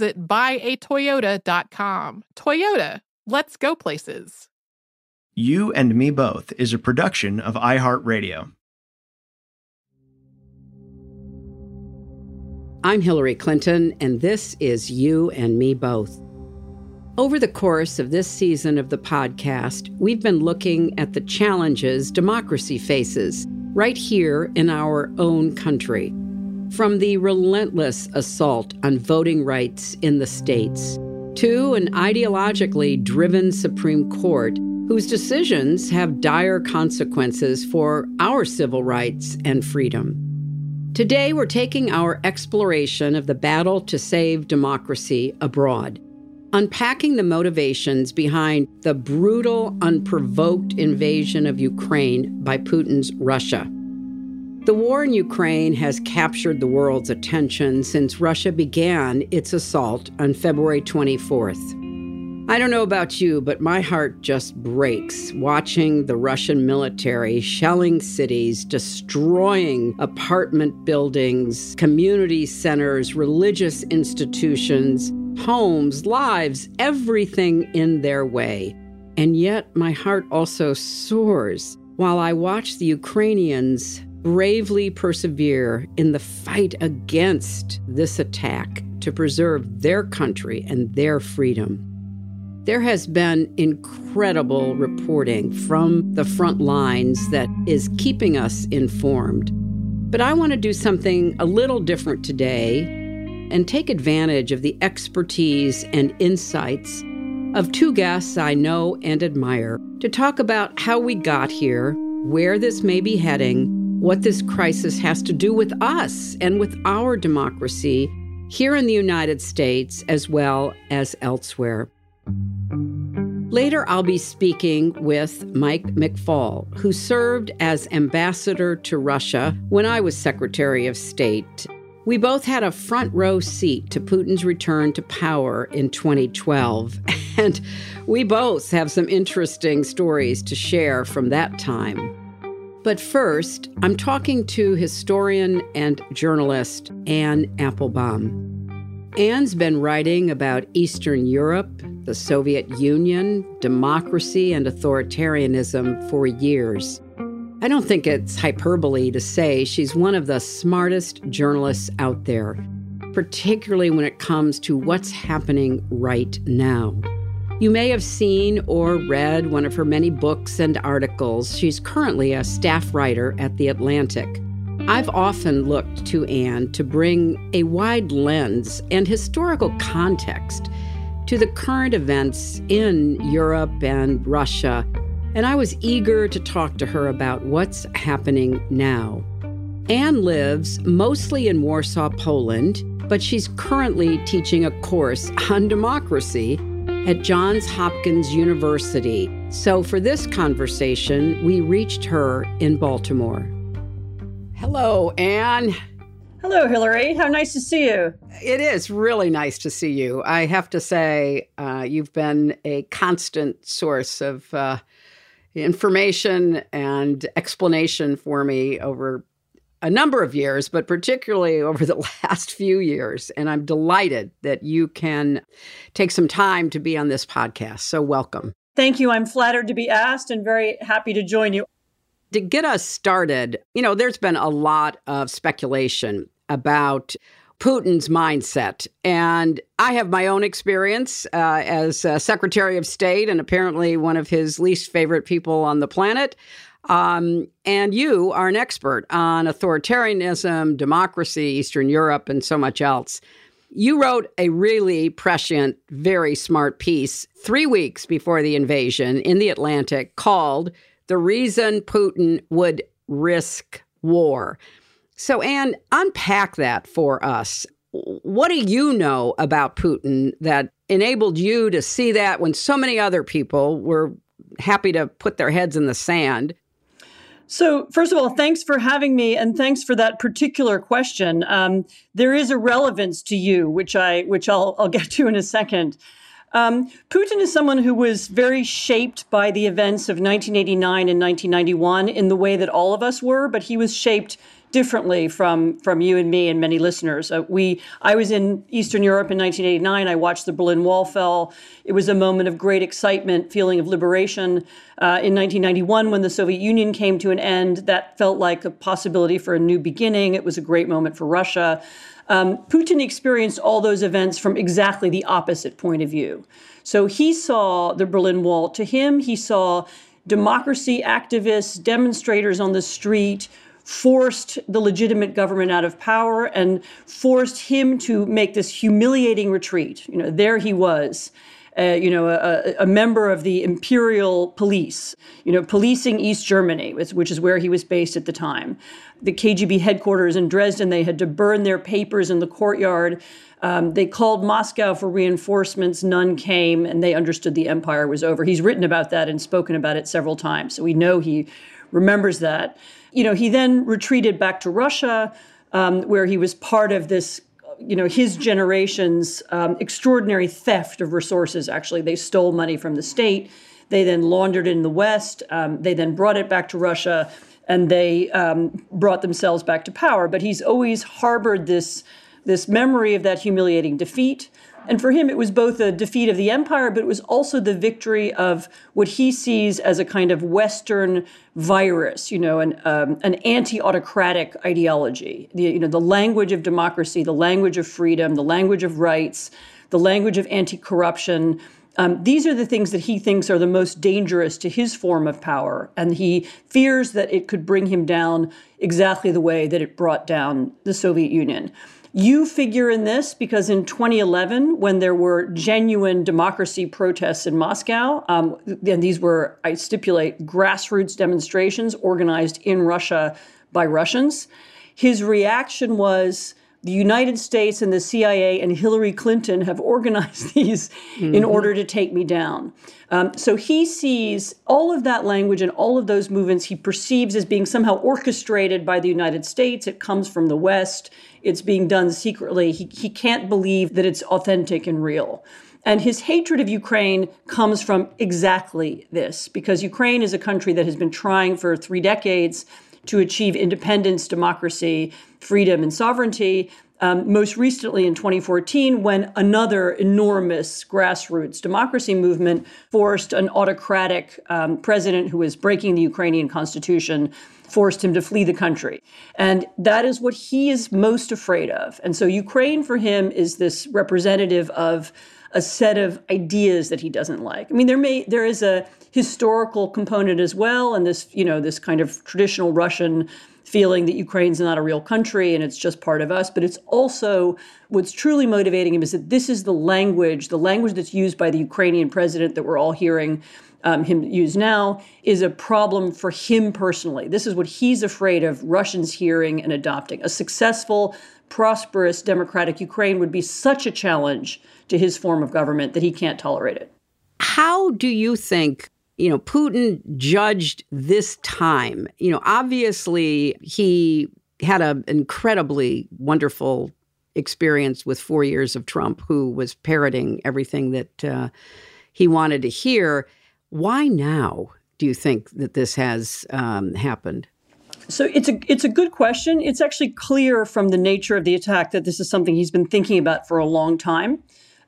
buyatoyota.com. Toyota, let's go places. You and Me Both is a production of iHeartRadio. I'm Hillary Clinton, and this is You and Me Both. Over the course of this season of the podcast, we've been looking at the challenges democracy faces right here in our own country. From the relentless assault on voting rights in the states to an ideologically driven Supreme Court whose decisions have dire consequences for our civil rights and freedom. Today, we're taking our exploration of the battle to save democracy abroad, unpacking the motivations behind the brutal, unprovoked invasion of Ukraine by Putin's Russia. The war in Ukraine has captured the world's attention since Russia began its assault on February 24th. I don't know about you, but my heart just breaks watching the Russian military shelling cities, destroying apartment buildings, community centers, religious institutions, homes, lives, everything in their way. And yet my heart also soars while I watch the Ukrainians bravely persevere in the fight against this attack to preserve their country and their freedom. There has been incredible reporting from the front lines that is keeping us informed. But I want to do something a little different today and take advantage of the expertise and insights of two guests I know and admire to talk about how we got here, where this may be heading, what this crisis has to do with us and with our democracy here in the United States as well as elsewhere. Later, I'll be speaking with Mike McFaul, who served as ambassador to Russia when I was Secretary of State. We both had a front row seat to Putin's return to power in 2012, and we both have some interesting stories to share from that time. But first, I'm talking to historian and journalist Anne Applebaum. Anne's been writing about Eastern Europe, the Soviet Union, democracy, and authoritarianism for years. I don't think it's hyperbole to say she's one of the smartest journalists out there, particularly when it comes to what's happening right now. You may have seen or read one of her many books and articles. She's currently a staff writer at The Atlantic. I've often looked to Anne to bring a wide lens and historical context to the current events in Europe and Russia and I was eager to talk to her about what's happening now. Anne lives mostly in Warsaw, Poland, but she's currently teaching a course on democracy at Johns Hopkins University. So for this conversation, we reached her in Baltimore. Hello, Anne. Hello, Hillary. How nice to see you. It is really nice to see you. I have to say, uh, you've been a constant source of uh, information and explanation for me over a number of years, but particularly over the last few years. And I'm delighted that you can take some time to be on this podcast. So, welcome. Thank you. I'm flattered to be asked and very happy to join you. To get us started, you know, there's been a lot of speculation about Putin's mindset. And I have my own experience uh, as Secretary of State and apparently one of his least favorite people on the planet. Um, and you are an expert on authoritarianism, democracy, Eastern Europe, and so much else. You wrote a really prescient, very smart piece three weeks before the invasion in the Atlantic called The Reason Putin Would Risk War. So, Anne, unpack that for us. What do you know about Putin that enabled you to see that when so many other people were happy to put their heads in the sand? So, first of all, thanks for having me, and thanks for that particular question. Um, there is a relevance to you, which I which I'll I'll get to in a second. Um, Putin is someone who was very shaped by the events of 1989 and 1991 in the way that all of us were, but he was shaped differently from from you and me and many listeners. Uh, we I was in Eastern Europe in 1989. I watched the Berlin Wall fall. It was a moment of great excitement, feeling of liberation. Uh, in 1991, when the Soviet Union came to an end, that felt like a possibility for a new beginning. It was a great moment for Russia. Um, Putin experienced all those events from exactly the opposite point of view. So he saw the Berlin Wall. To him, he saw democracy activists, demonstrators on the street forced the legitimate government out of power and forced him to make this humiliating retreat. You know, there he was. Uh, you know, a, a, member of the imperial police, you know, policing East Germany, which is where he was based at the time. The KGB headquarters in Dresden, they had to burn their papers in the courtyard. Um, they called Moscow for reinforcements. None came, and they understood the empire was over. He's written about that and spoken about it several times, so we know he remembers that. You know, he then retreated back to Russia, um, where he was part of this you know his generation's um, extraordinary theft of resources. Actually they stole money from the state. They then laundered it in the west. Um, they then brought it back to russia and they um, brought themselves back to power. But he's always harbored this this memory of that humiliating defeat and for him, it was both a defeat of the empire, but it was also the victory of what he sees as a kind of Western virus, you know, an, um, an anti-autocratic ideology. The, you know, the language of democracy, the language of freedom, the language of rights, the language of anti-corruption. Um, these are the things that he thinks are the most dangerous to his form of power, and he fears that it could bring him down exactly the way that it brought down the Soviet Union. You figure in this because in 2011, when there were genuine democracy protests in Moscow, um, and these were, I stipulate, grassroots demonstrations organized in Russia by Russians, his reaction was the United States and the CIA and Hillary Clinton have organized these mm-hmm. in order to take me down. Um, so he sees all of that language and all of those movements he perceives as being somehow orchestrated by the United States. It comes from the West. It's being done secretly. He, he can't believe that it's authentic and real. And his hatred of Ukraine comes from exactly this, because Ukraine is a country that has been trying for three decades to achieve independence, democracy, freedom, and sovereignty. Um, most recently in 2014, when another enormous grassroots democracy movement forced an autocratic um, president who was breaking the Ukrainian constitution, forced him to flee the country. And that is what he is most afraid of. And so Ukraine for him is this representative of a set of ideas that he doesn't like. I mean, there may there is a historical component as well, and this you know this kind of traditional Russian feeling that Ukraine's not a real country and it's just part of us. But it's also what's truly motivating him is that this is the language, the language that's used by the Ukrainian president that we're all hearing. Um, him use now is a problem for him personally. This is what he's afraid of Russians hearing and adopting. A successful, prosperous, democratic Ukraine would be such a challenge to his form of government that he can't tolerate it. How do you think you know Putin judged this time? You know, obviously he had an incredibly wonderful experience with four years of Trump, who was parroting everything that uh, he wanted to hear. Why now do you think that this has um, happened? So it's a it's a good question. It's actually clear from the nature of the attack that this is something he's been thinking about for a long time.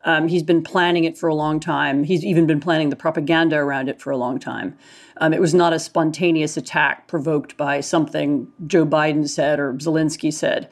Um, he's been planning it for a long time. He's even been planning the propaganda around it for a long time. Um, it was not a spontaneous attack provoked by something Joe Biden said or Zelensky said.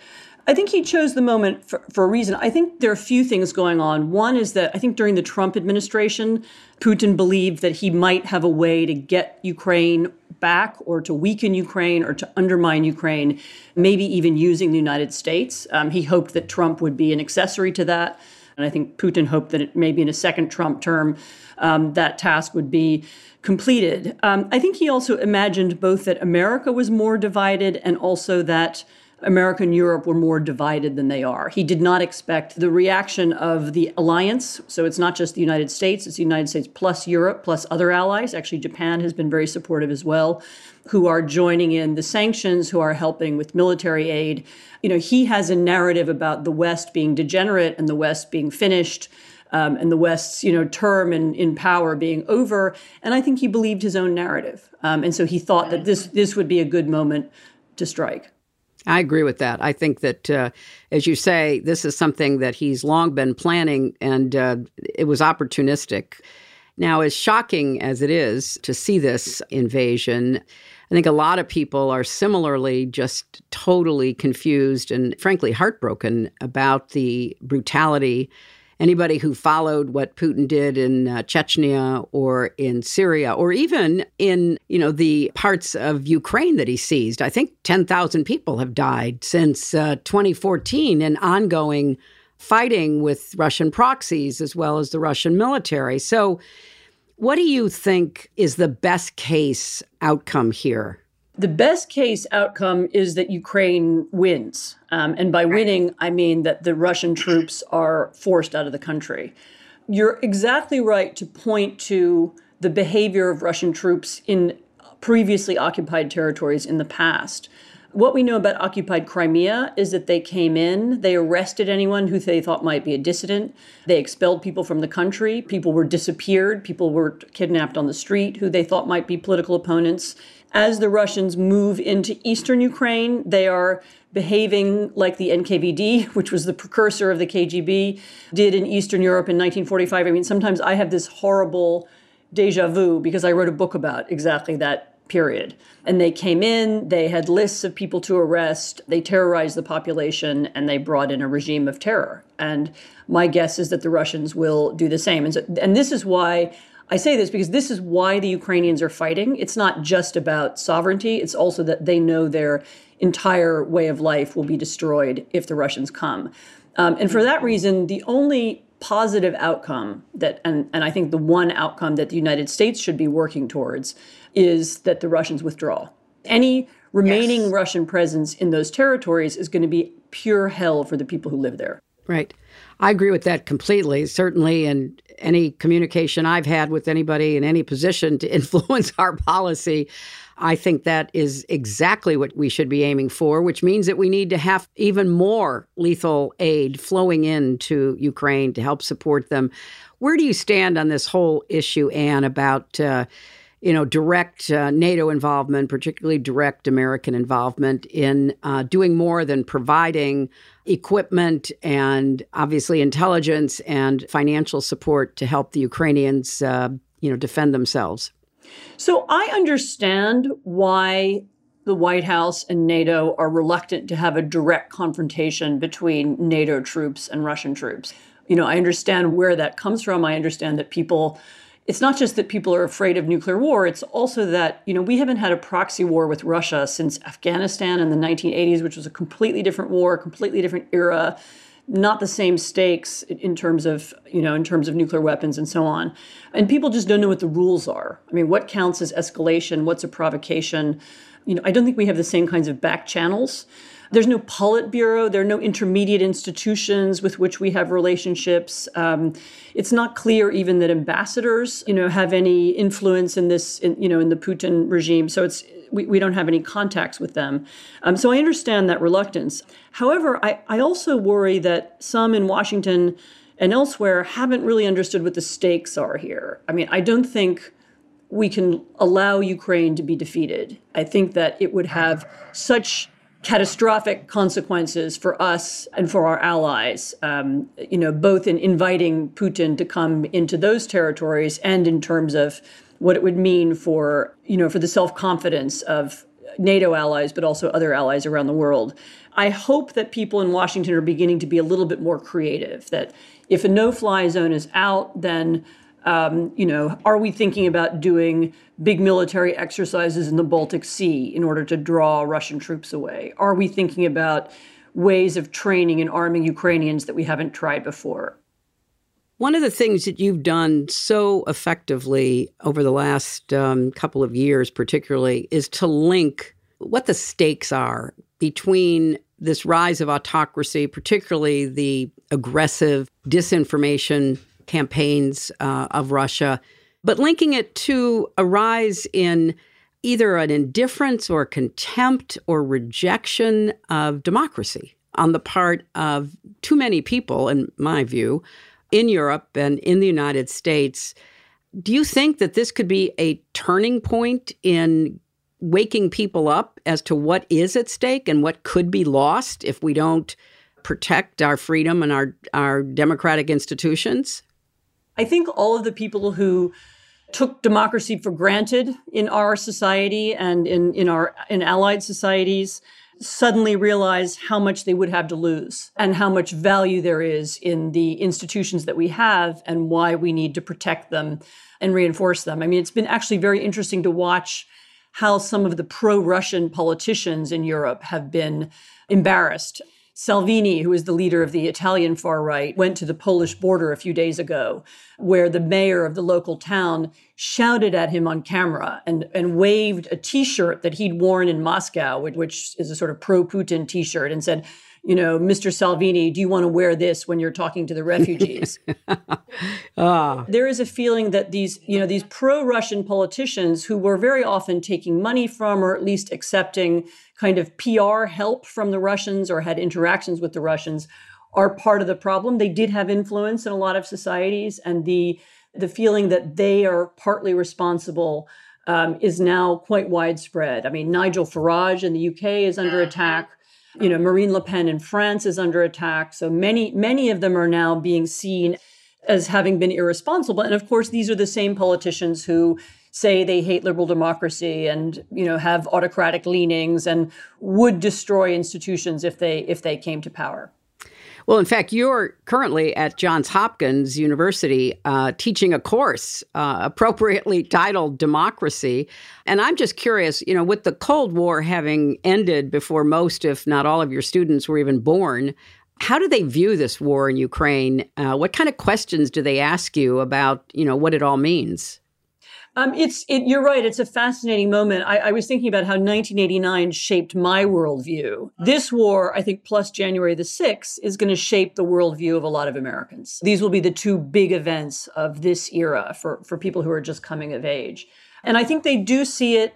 I think he chose the moment for, for, a reason. I think there are a few things going on. One is that I think during the Trump administration, Putin believed that he might have a way to get Ukraine back or to weaken Ukraine or to undermine Ukraine, maybe even using the United States. Um, he hoped that Trump would be an accessory to that. And I think Putin hoped that it, maybe in a second Trump term, um, that task would be completed. Um, I think he also imagined both that America was more divided and also that America and Europe were more divided than they are. He did not expect the reaction of the alliance. So it's not just the United States, it's the United States plus Europe plus other allies. Actually, Japan has been very supportive as well, who are joining in the sanctions, who are helping with military aid you know, he has a narrative about the West being degenerate and the West being finished. Um, and the West's, you know, term in, in power being over, and I think he believed his own narrative, um, and so he thought that this this would be a good moment to strike. I agree with that. I think that, uh, as you say, this is something that he's long been planning, and uh, it was opportunistic. Now, as shocking as it is to see this invasion, I think a lot of people are similarly just totally confused and frankly heartbroken about the brutality. Anybody who followed what Putin did in uh, Chechnya or in Syria or even in, you know, the parts of Ukraine that he seized, I think 10,000 people have died since uh, 2014 in ongoing fighting with Russian proxies as well as the Russian military. So what do you think is the best case outcome here? The best case outcome is that Ukraine wins. Um, and by winning, I mean that the Russian troops are forced out of the country. You're exactly right to point to the behavior of Russian troops in previously occupied territories in the past. What we know about occupied Crimea is that they came in, they arrested anyone who they thought might be a dissident, they expelled people from the country, people were disappeared, people were kidnapped on the street who they thought might be political opponents. As the Russians move into eastern Ukraine, they are behaving like the NKVD, which was the precursor of the KGB, did in Eastern Europe in 1945. I mean, sometimes I have this horrible deja vu because I wrote a book about exactly that period. And they came in, they had lists of people to arrest, they terrorized the population, and they brought in a regime of terror. And my guess is that the Russians will do the same. And, so, and this is why I say this because this is why the Ukrainians are fighting. It's not just about sovereignty, it's also that they know their entire way of life will be destroyed if the Russians come. Um, and for that reason, the only positive outcome that, and, and I think the one outcome that the United States should be working towards, is that the Russians withdraw. Any remaining yes. Russian presence in those territories is going to be pure hell for the people who live there. Right. I agree with that completely. Certainly, in any communication I've had with anybody in any position to influence our policy, I think that is exactly what we should be aiming for, which means that we need to have even more lethal aid flowing into Ukraine to help support them. Where do you stand on this whole issue, Anne, about uh, you know direct uh, NATO involvement, particularly direct American involvement in uh, doing more than providing equipment and obviously intelligence and financial support to help the Ukrainians, uh, you know, defend themselves? So I understand why the White House and NATO are reluctant to have a direct confrontation between NATO troops and Russian troops. You know, I understand where that comes from. I understand that people it's not just that people are afraid of nuclear war, it's also that, you know, we haven't had a proxy war with Russia since Afghanistan in the 1980s, which was a completely different war, completely different era not the same stakes in terms of you know in terms of nuclear weapons and so on. And people just don't know what the rules are. I mean what counts as escalation? What's a provocation? You know i don't think we have the same kinds of back channels there's no Politburo. There are no intermediate institutions with which we have relationships. Um, it's not clear even that ambassadors, you know, have any influence in this, in, you know, in the Putin regime. So it's we, we don't have any contacts with them. Um, so I understand that reluctance. However, I, I also worry that some in Washington and elsewhere haven't really understood what the stakes are here. I mean, I don't think we can allow Ukraine to be defeated. I think that it would have such catastrophic consequences for us and for our allies, um, you know, both in inviting Putin to come into those territories and in terms of what it would mean for, you know, for the self-confidence of NATO allies, but also other allies around the world. I hope that people in Washington are beginning to be a little bit more creative, that if a no-fly zone is out, then um, you know, are we thinking about doing big military exercises in the Baltic Sea in order to draw Russian troops away? Are we thinking about ways of training and arming Ukrainians that we haven't tried before? One of the things that you've done so effectively over the last um, couple of years, particularly, is to link what the stakes are between this rise of autocracy, particularly the aggressive disinformation campaigns uh, of Russia, but linking it to a rise in either an indifference or contempt or rejection of democracy on the part of too many people, in my view, in Europe and in the United States. Do you think that this could be a turning point in waking people up as to what is at stake and what could be lost if we don't protect our freedom and our, our democratic institutions? I think all of the people who took democracy for granted in our society and in, in our in allied societies suddenly realize how much they would have to lose and how much value there is in the institutions that we have and why we need to protect them and reinforce them. I mean, it's been actually very interesting to watch how some of the pro Russian politicians in Europe have been embarrassed. Salvini, who is the leader of the Italian far right, went to the Polish border a few days ago, where the mayor of the local town shouted at him on camera and, and waved a t shirt that he'd worn in Moscow, which, which is a sort of pro Putin t shirt, and said, you know, Mr. Salvini, do you want to wear this when you're talking to the refugees? ah. There is a feeling that these, you know, these pro-Russian politicians who were very often taking money from or at least accepting kind of PR help from the Russians or had interactions with the Russians are part of the problem. They did have influence in a lot of societies and the the feeling that they are partly responsible um, is now quite widespread. I mean, Nigel Farage in the UK is under attack you know, Marine Le Pen in France is under attack. So many, many of them are now being seen as having been irresponsible. And of course, these are the same politicians who say they hate liberal democracy and you know have autocratic leanings and would destroy institutions if they if they came to power. Well, in fact, you're currently at Johns Hopkins University uh, teaching a course uh, appropriately titled Democracy. And I'm just curious, you know, with the Cold War having ended before most, if not all, of your students were even born, how do they view this war in Ukraine? Uh, what kind of questions do they ask you about, you know, what it all means? Um, it's it, you're right. It's a fascinating moment. I, I, was thinking about how 1989 shaped my worldview. This war, I think, plus January the 6th, is going to shape the worldview of a lot of Americans. These will be the two big events of this era for for people who are just coming of age, and I think they do see it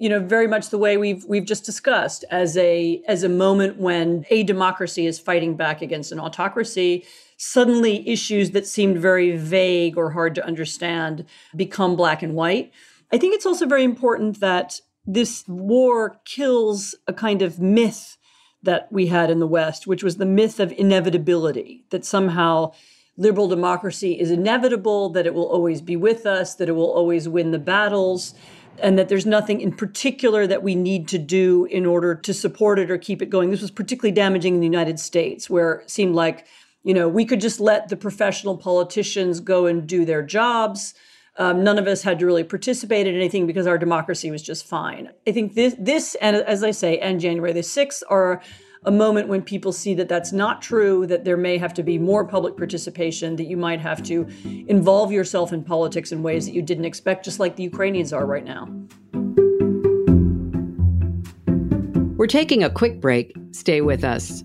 you know very much the way we've we've just discussed as a as a moment when a democracy is fighting back against an autocracy suddenly issues that seemed very vague or hard to understand become black and white i think it's also very important that this war kills a kind of myth that we had in the west which was the myth of inevitability that somehow liberal democracy is inevitable that it will always be with us that it will always win the battles and that there's nothing in particular that we need to do in order to support it or keep it going. This was particularly damaging in the United States, where it seemed like, you know, we could just let the professional politicians go and do their jobs. Um, none of us had to really participate in anything because our democracy was just fine. I think this, this, and as I say, and January the 6th are a moment when people see that that's not true, that there may have to be more public participation, that you might have to involve yourself in politics in ways that you didn't expect, just like the Ukrainians are right now. We're taking a quick break. Stay with us.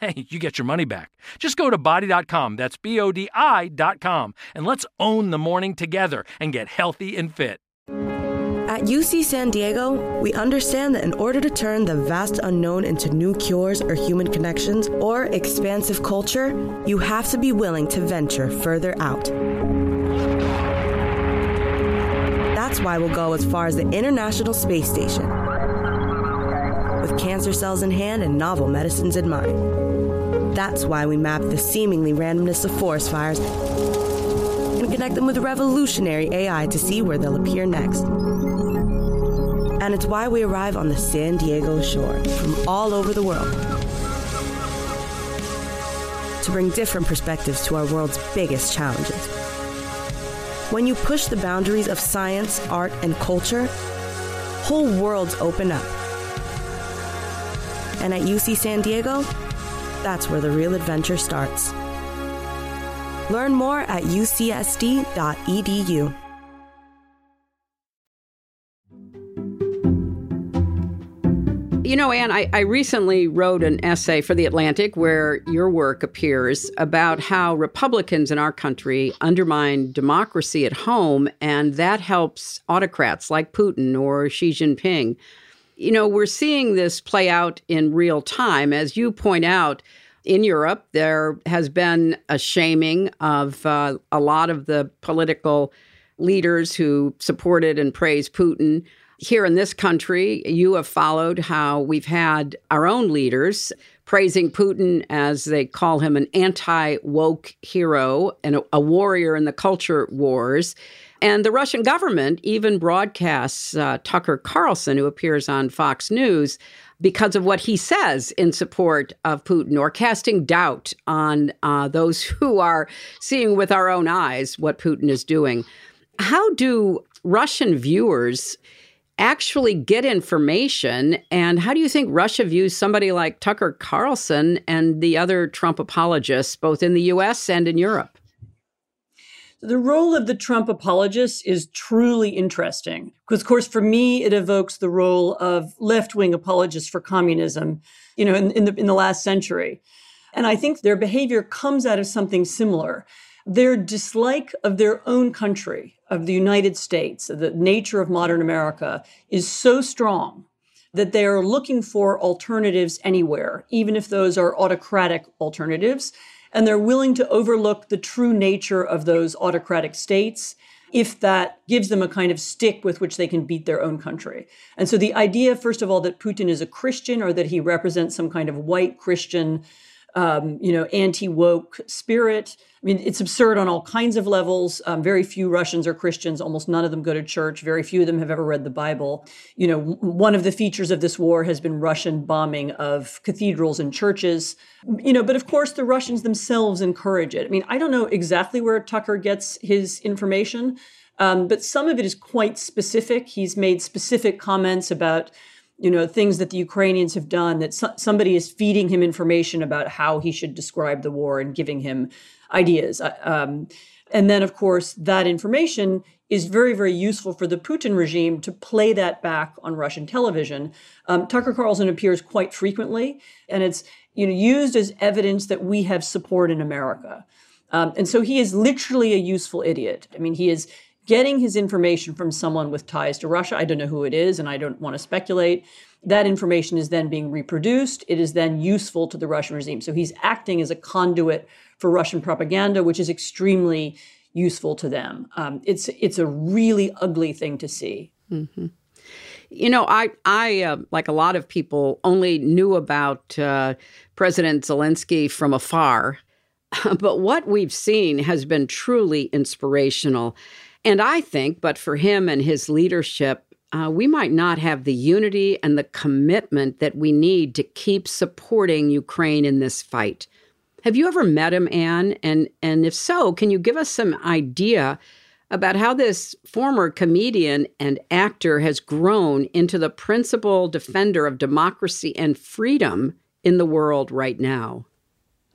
hey, you get your money back. Just go to bodi.com, that's B O D I.com, and let's own the morning together and get healthy and fit. At UC San Diego, we understand that in order to turn the vast unknown into new cures or human connections or expansive culture, you have to be willing to venture further out. That's why we'll go as far as the International Space Station, with cancer cells in hand and novel medicines in mind. That's why we map the seemingly randomness of forest fires and connect them with revolutionary AI to see where they'll appear next. And it's why we arrive on the San Diego shore from all over the world to bring different perspectives to our world's biggest challenges. When you push the boundaries of science, art, and culture, whole worlds open up. And at UC San Diego, that's where the real adventure starts. Learn more at ucsd.edu. You know, Anne, I, I, recently wrote an essay for The Atlantic where your work appears about how Republicans in our country undermine democracy at home, and that helps autocrats like Putin or Xi Jinping. You know, we're seeing this play out in real time. As you point out, in Europe, there has been a shaming of uh, a lot of the political leaders who supported and praised Putin. Here in this country, you have followed how we've had our own leaders praising Putin as they call him an anti woke hero and a, a, warrior in the culture wars. And the Russian government even broadcasts uh, Tucker Carlson, who appears on Fox News, because of what he says in support of Putin or casting doubt on uh, those who are seeing with our own eyes what Putin is doing. How do Russian viewers? actually get information? And how do you think Russia views somebody like Tucker Carlson and the other Trump apologists, both in the US and in Europe? The role of the Trump apologists is truly interesting because, of course, for me, it evokes the role of left wing apologists for communism, you know, in, in, the, in the last century. And I think their behavior comes out of something similar. Their dislike of their own country, of the United States, of the nature of modern America, is so strong that they are looking for alternatives anywhere, even if those are autocratic alternatives. And they're willing to overlook the true nature of those autocratic states if that gives them a kind of stick with which they can beat their own country. And so the idea, first of all, that Putin is a Christian or that he represents some kind of white Christian um, you know, anti-woke spirit. I mean, it's absurd on all kinds of levels. Um, very few Russians are Christians. Almost none of them go to church. Very few of them have ever read the Bible. You know, one of the features of this war has been Russian bombing of cathedrals and churches. You know, but of course, the Russians themselves encourage it. I mean, I don't know exactly where Tucker gets his information, um, but some of it is quite specific. He's made specific comments about you know things that the Ukrainians have done that so- somebody is feeding him information about how he should describe the war and giving him ideas. Uh, um, and then of course that information is very very useful for the Putin regime to play that back on Russian television. Um, Tucker Carlson appears quite frequently and it's you know used as evidence that we have support in America. Um, and so he is literally a useful idiot. I mean he is getting his information from someone with ties to Russia. I don't know who it is, and I don't want to speculate. That information is then being reproduced. It is then useful to the Russian regime. So he's acting as a conduit for Russian propaganda, which is extremely useful to them. Um, it's it's a really ugly thing to see. Mm-hmm. You know, I I uh, like a lot of people only knew about uh, President Zelensky from afar, but what we've seen has been truly inspirational. And I think, but for him and his leadership, uh, we might not have the unity and the commitment that we need to keep supporting Ukraine in this fight. Have you ever met him, Anne? And and if so, can you give us some idea about how this former comedian and actor has grown into the principal defender of democracy and freedom in the world right now?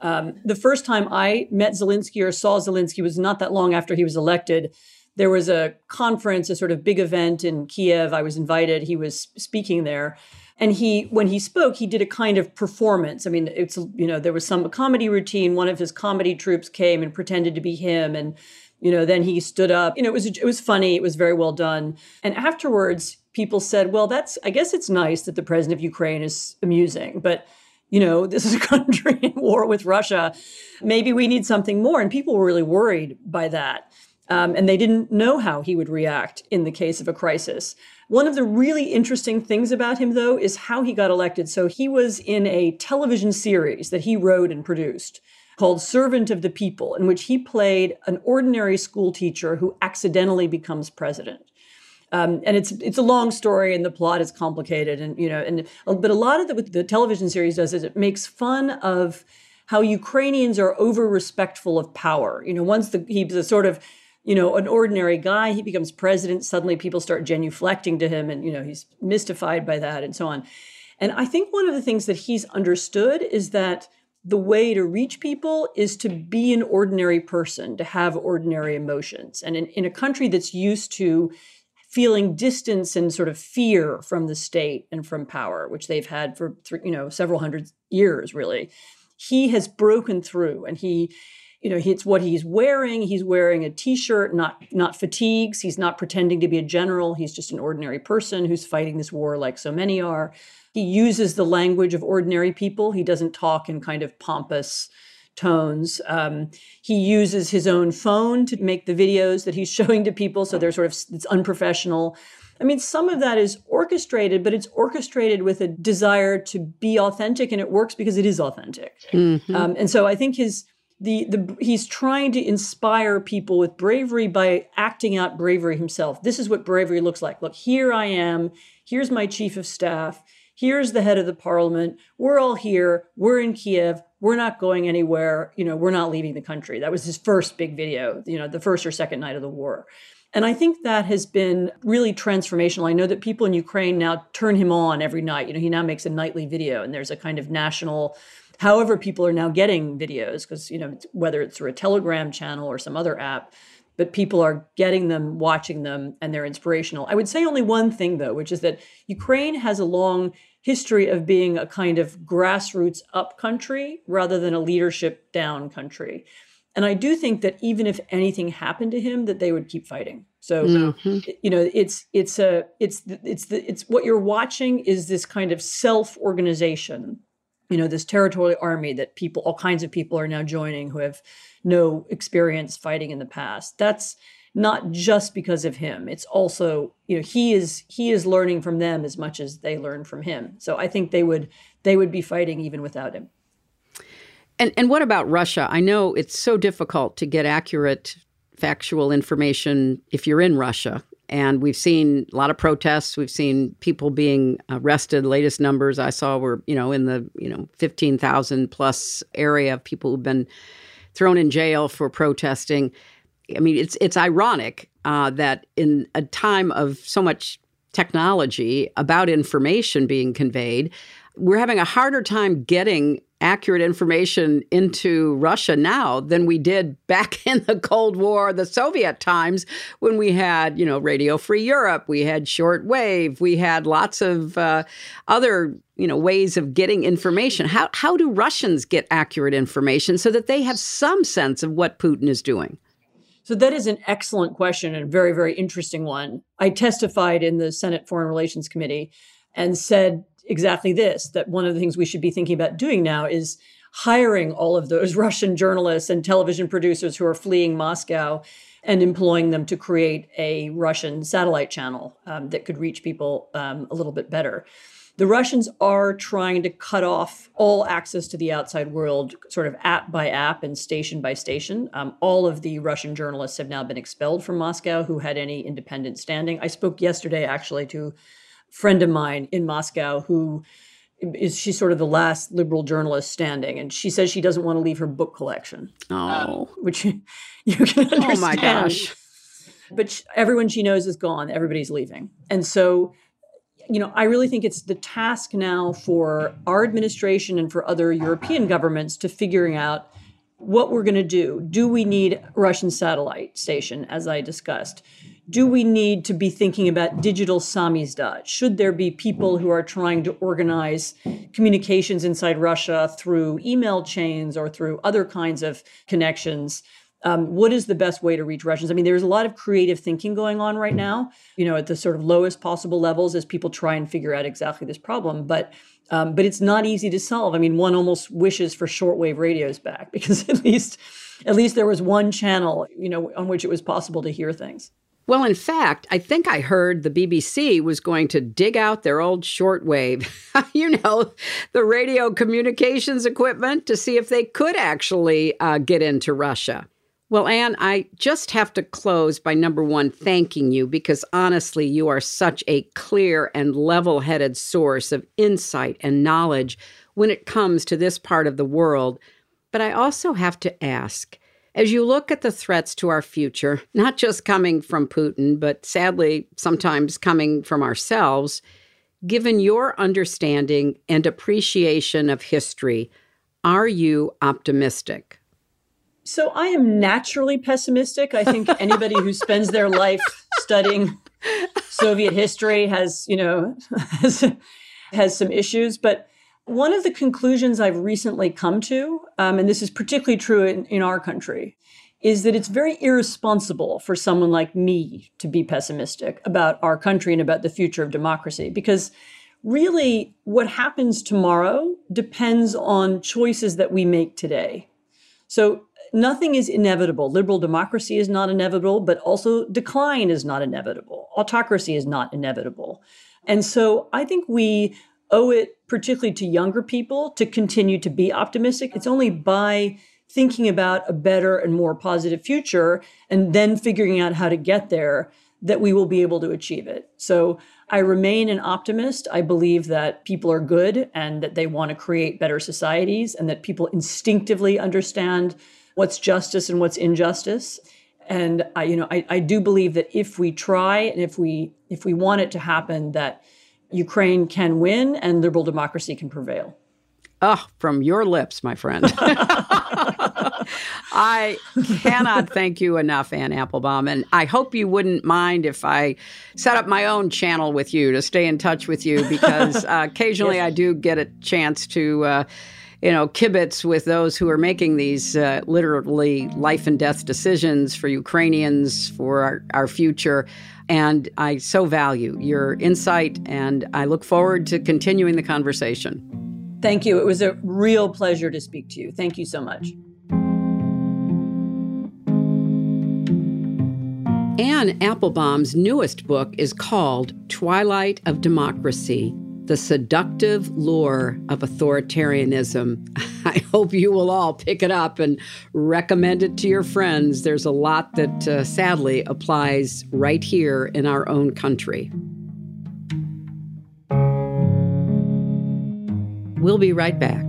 Um, the first time I met Zelensky or saw Zelensky was not that long after he was elected there was a conference, a sort of big event in Kiev. I was invited. He was speaking there. And he, when he spoke, he did a kind of performance. I mean, it's, you know, there was some comedy routine. One of his comedy troupes came and pretended to be him. And, you know, then he stood up. You know, it was, it was funny. It was very well done. And afterwards, people said, well, that's, I guess it's nice that the president of Ukraine is amusing, but, you know, this is a country in war with Russia. Maybe we need something more. And people were really worried by that. Um, and they didn't know how he would react in the case of a crisis. One of the really interesting things about him, though, is how he got elected. So he was in a television series that he wrote and produced called Servant of the People, in which he played an ordinary school teacher who accidentally becomes president. Um, and it's it's a long story, and the plot is complicated, and you know, and but a lot of the, what the television series does is it makes fun of how Ukrainians are over respectful of power. You know, once the he's a sort of you know an ordinary guy, he becomes president. Suddenly, people start genuflecting to him, and you know he's mystified by that, and so on. And I think one of the things that he's understood is that the way to reach people is to be an ordinary person, to have ordinary emotions. And in, in a country that's used to feeling distance and sort of fear from the state and from power, which they've had for you know several hundred years, really, he has broken through, and he, you know, it's what he's wearing. He's wearing a t-shirt, not not fatigues. He's not pretending to be a general. He's just an ordinary person who's fighting this war like so many are. He uses the language of ordinary people. He doesn't talk in kind of pompous tones. Um, he uses his own phone to make the videos that he's showing to people, so they're sort of it's unprofessional. I mean, some of that is orchestrated, but it's orchestrated with a desire to be authentic, and it works because it is authentic. Mm-hmm. Um, and so I think his the the he's trying to inspire people with bravery by acting out bravery himself. This is what bravery looks like. Look, here I am. Here's my chief of staff here's the head of the parliament. We're all here. We're in Kiev. We're not going anywhere. You know, we're not leaving the country. That was his first big video, you know, the first or second night of the war. And I think that has been really transformational. I know that people in Ukraine now turn him on every night. You know, he now makes a nightly video and there's a kind of national however people are now getting videos because you know whether it's through a telegram channel or some other app but people are getting them, watching them, and they're inspirational. I would say only one thing, though, which is that Ukraine has a long history of being a kind of grassroots up country rather than a leadership down country. And I do think that even if anything happened to him, that they would keep fighting. So mm-hmm. you know, it's it's a it's it's the it's what you're watching is this kind of self organization you know this territorial army that people all kinds of people are now joining who have no experience fighting in the past. That's not just because of him. It's also you know he is he is learning from them as much as they learn from him. So i think they would they would be fighting even without him. And and what about russia? I know it's so difficult to get accurate factual information if you're in russia and we've seen a lot of protests. We've seen people being arrested. Latest numbers I saw were, you know, in the, you know, 15,000 plus area of people who've been thrown in jail for protesting. I mean, it's it's ironic uh, that in a time of so much technology about information being conveyed, we're having a harder time getting accurate information into Russia now than we did back in the Cold War, the Soviet times, when we had, you know, Radio Free Europe, we had shortwave, we had lots of uh, other, you know, ways of getting information. How how do Russians get accurate information so that they have some sense of what Putin is doing? So that is an excellent question and a very, very interesting one. I testified in the Senate Foreign Relations Committee and said exactly this that one of the things we should be thinking about doing now is hiring all of those Russian journalists and television producers who are fleeing Moscow and employing them to create a Russian satellite channel um, that could reach people um, a little bit better. The Russians are trying to cut off all access to the outside world, sort of app by app and station by station. Um, all of the Russian journalists have now been expelled from Moscow who had any independent standing. I spoke yesterday actually to friend of mine in Moscow who is she's sort of the last liberal journalist standing, and she says she doesn't want to leave her book collection. Oh, um, which you can understand. Oh my gosh! But she, everyone she knows is gone. Everybody's leaving, and so you know, I really think it's the task now for our administration and for other European governments to figuring out what we're going to do. Do we need Russian satellite station, as I discussed? Do we need to be thinking about digital samizdat? Should there be people who are trying to organize communications inside Russia through email chains or through other kinds of connections? Um, what is the best way to reach Russians? I mean, there's a lot of creative thinking going on right now, you know, at the sort of lowest possible levels as people try and figure out exactly this problem. But um, but it's not easy to solve. I mean, one almost wishes for shortwave radios back because at least at least there was one channel, you know, on which it was possible to hear things. Well, in fact, I think I heard the BBC was going to dig out their old shortwave, you know, the radio communications equipment to see if they could actually uh, get into Russia. Well, Anne, I just have to close by number one, thanking you because honestly, you are such a clear and level headed source of insight and knowledge when it comes to this part of the world. But I also have to ask, as you look at the threats to our future, not just coming from Putin, but sadly, sometimes coming from ourselves, given your understanding and appreciation of history, are you optimistic? So I am naturally pessimistic. I think anybody who spends their life studying Soviet history has, you know, has, has some issues. But one of the conclusions I've recently come to, um, and this is particularly true in, in our country, is that it's very irresponsible for someone like me to be pessimistic about our country and about the future of democracy. Because really, what happens tomorrow depends on choices that we make today. So nothing is inevitable. Liberal democracy is not inevitable, but also decline is not inevitable. Autocracy is not inevitable. And so I think we owe it particularly to younger people to continue to be optimistic. It's only by thinking about a better and more positive future and then figuring out how to get there that we will be able to achieve it. So I remain an optimist. I believe that people are good and that they want to create better societies and that people instinctively understand what's justice and what's injustice. And I, you know, I, I do believe that if we try and if we if we want it to happen, that Ukraine can win and liberal democracy can prevail. Oh, from your lips, my friend. I cannot thank you enough, Anne Applebaum. And I hope you wouldn't mind if I set up my own channel with you to stay in touch with you because uh, occasionally yes. I do get a chance to. Uh, you know, kibitz with those who are making these uh, literally life and death decisions for Ukrainians, for our, our future. And I so value your insight, and I look forward to continuing the conversation. Thank you. It was a real pleasure to speak to you. Thank you so much. Anne Applebaum's newest book is called Twilight of Democracy The Seductive Lure of Authoritarianism. I hope you will all pick it up and recommend it to your friends. There's a lot that uh, sadly applies right here in our own country. We'll be right back.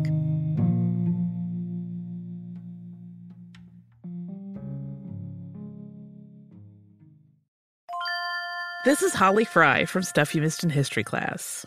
This is Holly Fry from Stuff You Missed in History class.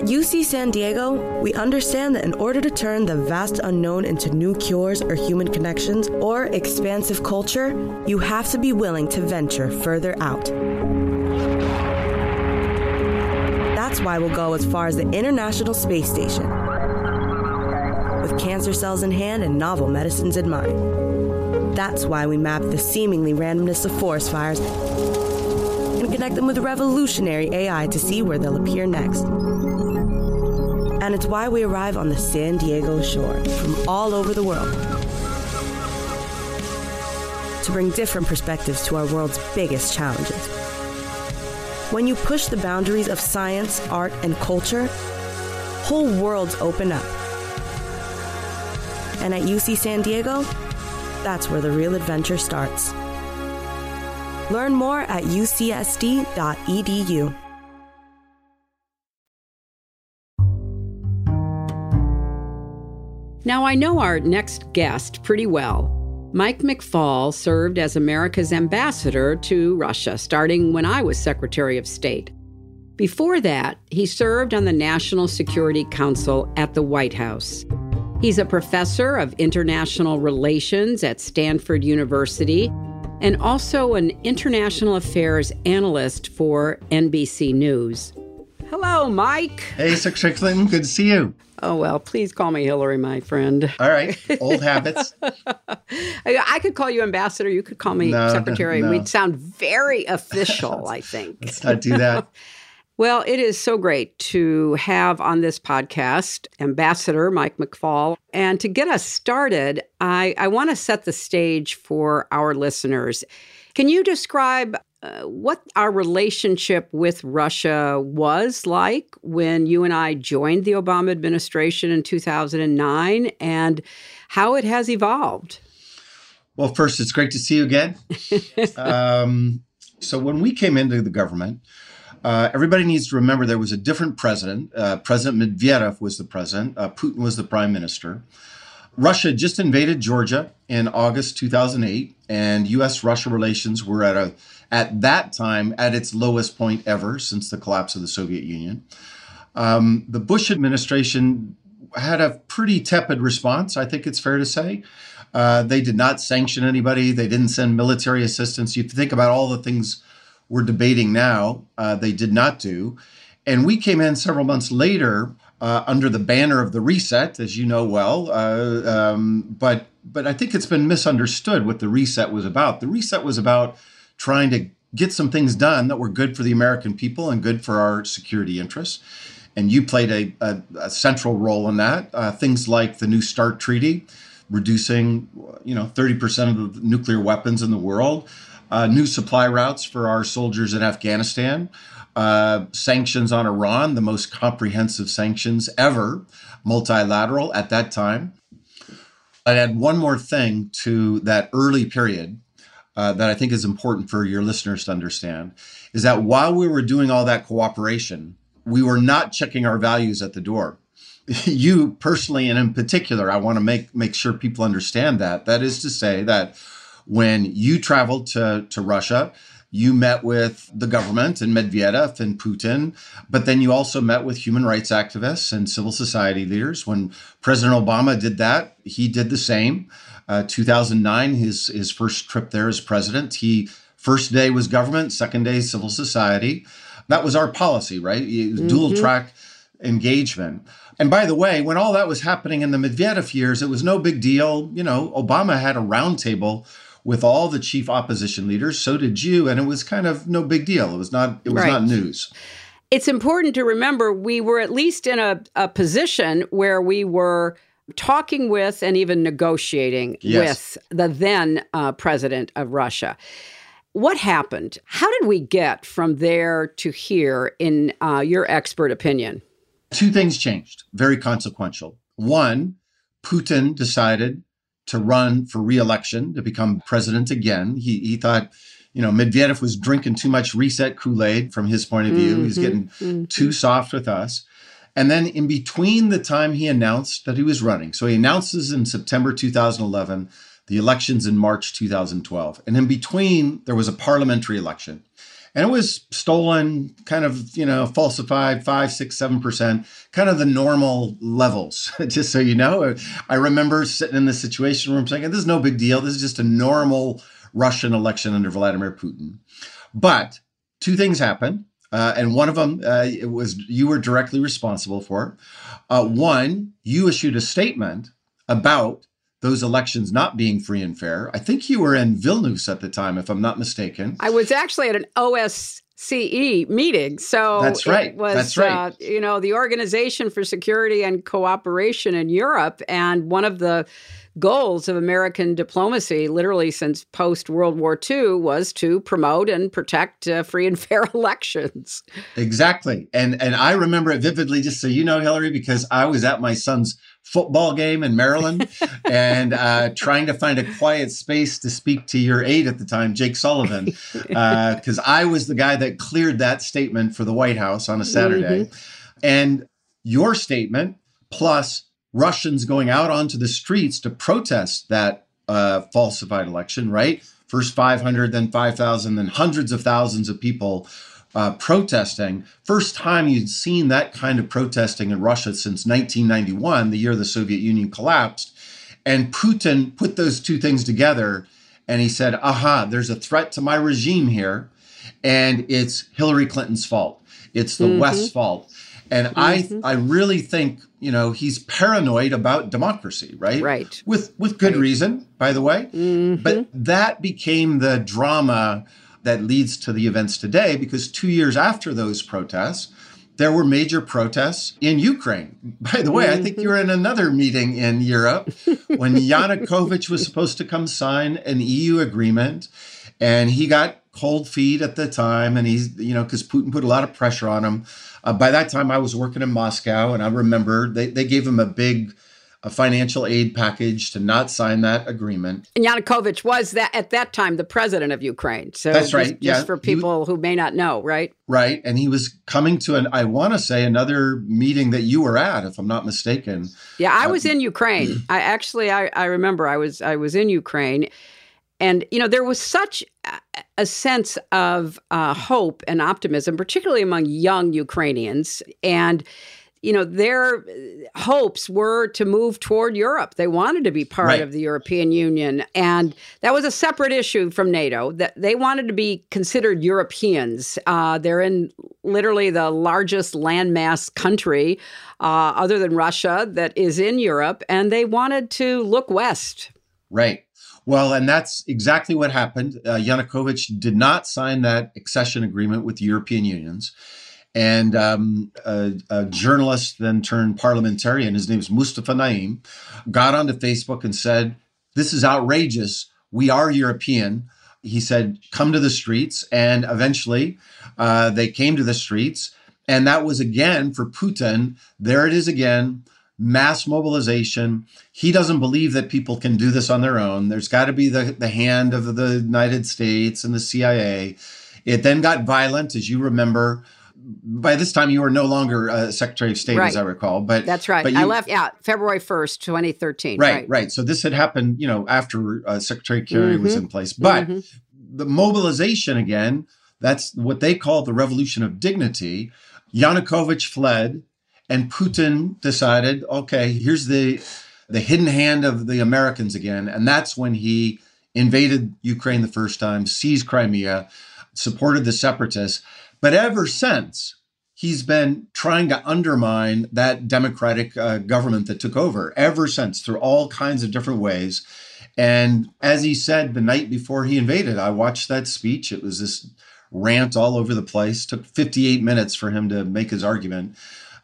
At UC San Diego, we understand that in order to turn the vast unknown into new cures or human connections or expansive culture, you have to be willing to venture further out. That's why we'll go as far as the International Space Station. With cancer cells in hand and novel medicines in mind. That's why we map the seemingly randomness of forest fires and connect them with revolutionary AI to see where they'll appear next. And it's why we arrive on the San Diego shore from all over the world to bring different perspectives to our world's biggest challenges. When you push the boundaries of science, art, and culture, whole worlds open up. And at UC San Diego, that's where the real adventure starts. Learn more at ucsd.edu. Now, I know our next guest pretty well. Mike McFaul served as America's ambassador to Russia starting when I was Secretary of State. Before that, he served on the National Security Council at the White House. He's a professor of international relations at Stanford University and also an international affairs analyst for NBC News. Hello, Mike. Hey, Secretary Clinton. Good to see you. Oh, well, please call me Hillary, my friend. All right. Old habits. I could call you ambassador. You could call me no, secretary. No. We'd sound very official, I think. Let's not do that. well, it is so great to have on this podcast Ambassador Mike McFaul. And to get us started, I, I want to set the stage for our listeners. Can you describe uh, what our relationship with Russia was like when you and I joined the Obama administration in 2009 and how it has evolved. Well, first, it's great to see you again. um, so, when we came into the government, uh, everybody needs to remember there was a different president. Uh, president Medvedev was the president, uh, Putin was the prime minister. Russia just invaded Georgia in August 2008, and U.S. Russia relations were at a at that time at its lowest point ever since the collapse of the Soviet Union. Um, the Bush administration had a pretty tepid response, I think it's fair to say. Uh, they did not sanction anybody, they didn't send military assistance. You think about all the things we're debating now, uh, they did not do. And we came in several months later uh, under the banner of the reset, as you know well. Uh, um, but but I think it's been misunderstood what the reset was about. The reset was about trying to get some things done that were good for the American people and good for our security interests. And you played a, a, a central role in that. Uh, things like the New START Treaty, reducing, you know, 30% of the nuclear weapons in the world, uh, new supply routes for our soldiers in Afghanistan, uh, sanctions on Iran, the most comprehensive sanctions ever, multilateral at that time. I'd add one more thing to that early period uh, that I think is important for your listeners to understand is that while we were doing all that cooperation, we were not checking our values at the door. you personally and in particular, I want to make make sure people understand that. That is to say that when you traveled to, to Russia, you met with the government and Medvedev and Putin, but then you also met with human rights activists and civil society leaders. When President Obama did that, he did the same. Uh, 2009, his his first trip there as president, he first day was government, second day civil society. That was our policy, right? Mm-hmm. Dual track engagement. And by the way, when all that was happening in the Medvedev years, it was no big deal. You know, Obama had a roundtable with all the chief opposition leaders. So did you, and it was kind of no big deal. It was not. It was right. not news. It's important to remember we were at least in a, a position where we were talking with and even negotiating yes. with the then uh, president of Russia. What happened? How did we get from there to here, in uh, your expert opinion? Two things changed, very consequential. One, Putin decided to run for reelection to become president again. He, he thought, you know, Medvedev was drinking too much reset Kool Aid from his point of view. Mm-hmm. He's getting mm-hmm. too soft with us. And then in between the time he announced that he was running, so he announces in September 2011, the elections in March 2012. And in between, there was a parliamentary election and it was stolen, kind of, you know, falsified five, six, seven percent, kind of the normal levels. just so you know, I remember sitting in the situation room saying, "This is no big deal. This is just a normal Russian election under Vladimir Putin." But two things happened. Uh, and one of them uh, it was you were directly responsible for. Uh, one, you issued a statement about those elections not being free and fair. I think you were in Vilnius at the time, if I'm not mistaken. I was actually at an OSCE meeting. So that's right. was, that's right. Uh, you know, the Organization for Security and Cooperation in Europe. And one of the goals of American diplomacy, literally since post World War II, was to promote and protect uh, free and fair elections. Exactly, and and I remember it vividly. Just so you know, Hillary, because I was at my son's football game in Maryland and uh, trying to find a quiet space to speak to your aide at the time, Jake Sullivan, because uh, I was the guy that cleared that statement for the White House on a Saturday. Mm-hmm. And your statement, plus Russians going out onto the streets to protest that uh, falsified election, right? First 500, then 5,000, then hundreds of thousands of people uh, protesting. First time you'd seen that kind of protesting in Russia since 1991, the year the Soviet Union collapsed. And Putin put those two things together and he said, aha, there's a threat to my regime here, and it's Hillary Clinton's fault. It's the mm-hmm. West's fault. And mm-hmm. I I really think, you know, he's paranoid about democracy, right? Right. With with good right. reason, by the way. Mm-hmm. But that became the drama that leads to the events today because two years after those protests, there were major protests in Ukraine. By the way, I think you were in another meeting in Europe when Yanukovych was supposed to come sign an EU agreement, and he got cold feet at the time, and he's you know because Putin put a lot of pressure on him. Uh, by that time, I was working in Moscow, and I remember they they gave him a big a financial aid package to not sign that agreement. And Yanukovych was that at that time the president of Ukraine. So that's right. Just, yeah. for people who may not know, right? Right. And he was coming to an I want to say another meeting that you were at, if I'm not mistaken. Yeah, I uh, was in Ukraine. I actually I, I remember I was I was in Ukraine. And you know there was such a sense of uh, hope and optimism, particularly among young Ukrainians, and you know, their uh, hopes were to move toward Europe. They wanted to be part right. of the European Union. And that was a separate issue from NATO, that they wanted to be considered Europeans. Uh, they're in literally the largest landmass country, uh, other than Russia, that is in Europe. And they wanted to look west. Right. Well, and that's exactly what happened. Uh, Yanukovych did not sign that accession agreement with the European unions. And um, a, a, journalist then turned parliamentarian, his name is Mustafa Nayyem, got onto Facebook and said, This is outrageous. We are European. He said, Come to the streets. And eventually uh, they came to the streets. And that was again for Putin. There it is again mass mobilization. He doesn't believe that people can do this on their own. There's got to be the, the hand of the United States and the CIA. It then got violent, as you remember by this time you were no longer uh, Secretary of State, Right. as I recall. But That's right. But I you- left, yeah, February 1st, 2013. Right, right, So this had happened, you know, after uh, Secretary Kerry was Mhm. in place. But Mhm. the mobilization again, that's what they call the revolution of dignity. Yanukovych fled, and Putin decided, okay, here's the the hidden hand of the Americans again, and that's when he invaded Ukraine the first time, seized Crimea, supported the separatists. But ever since, he's been trying to undermine that democratic uh, government that took over ever since through all kinds of different ways. And as he said the night before he invaded, I watched that speech. It was this rant all over the place. Took 58 minutes for him to make his argument.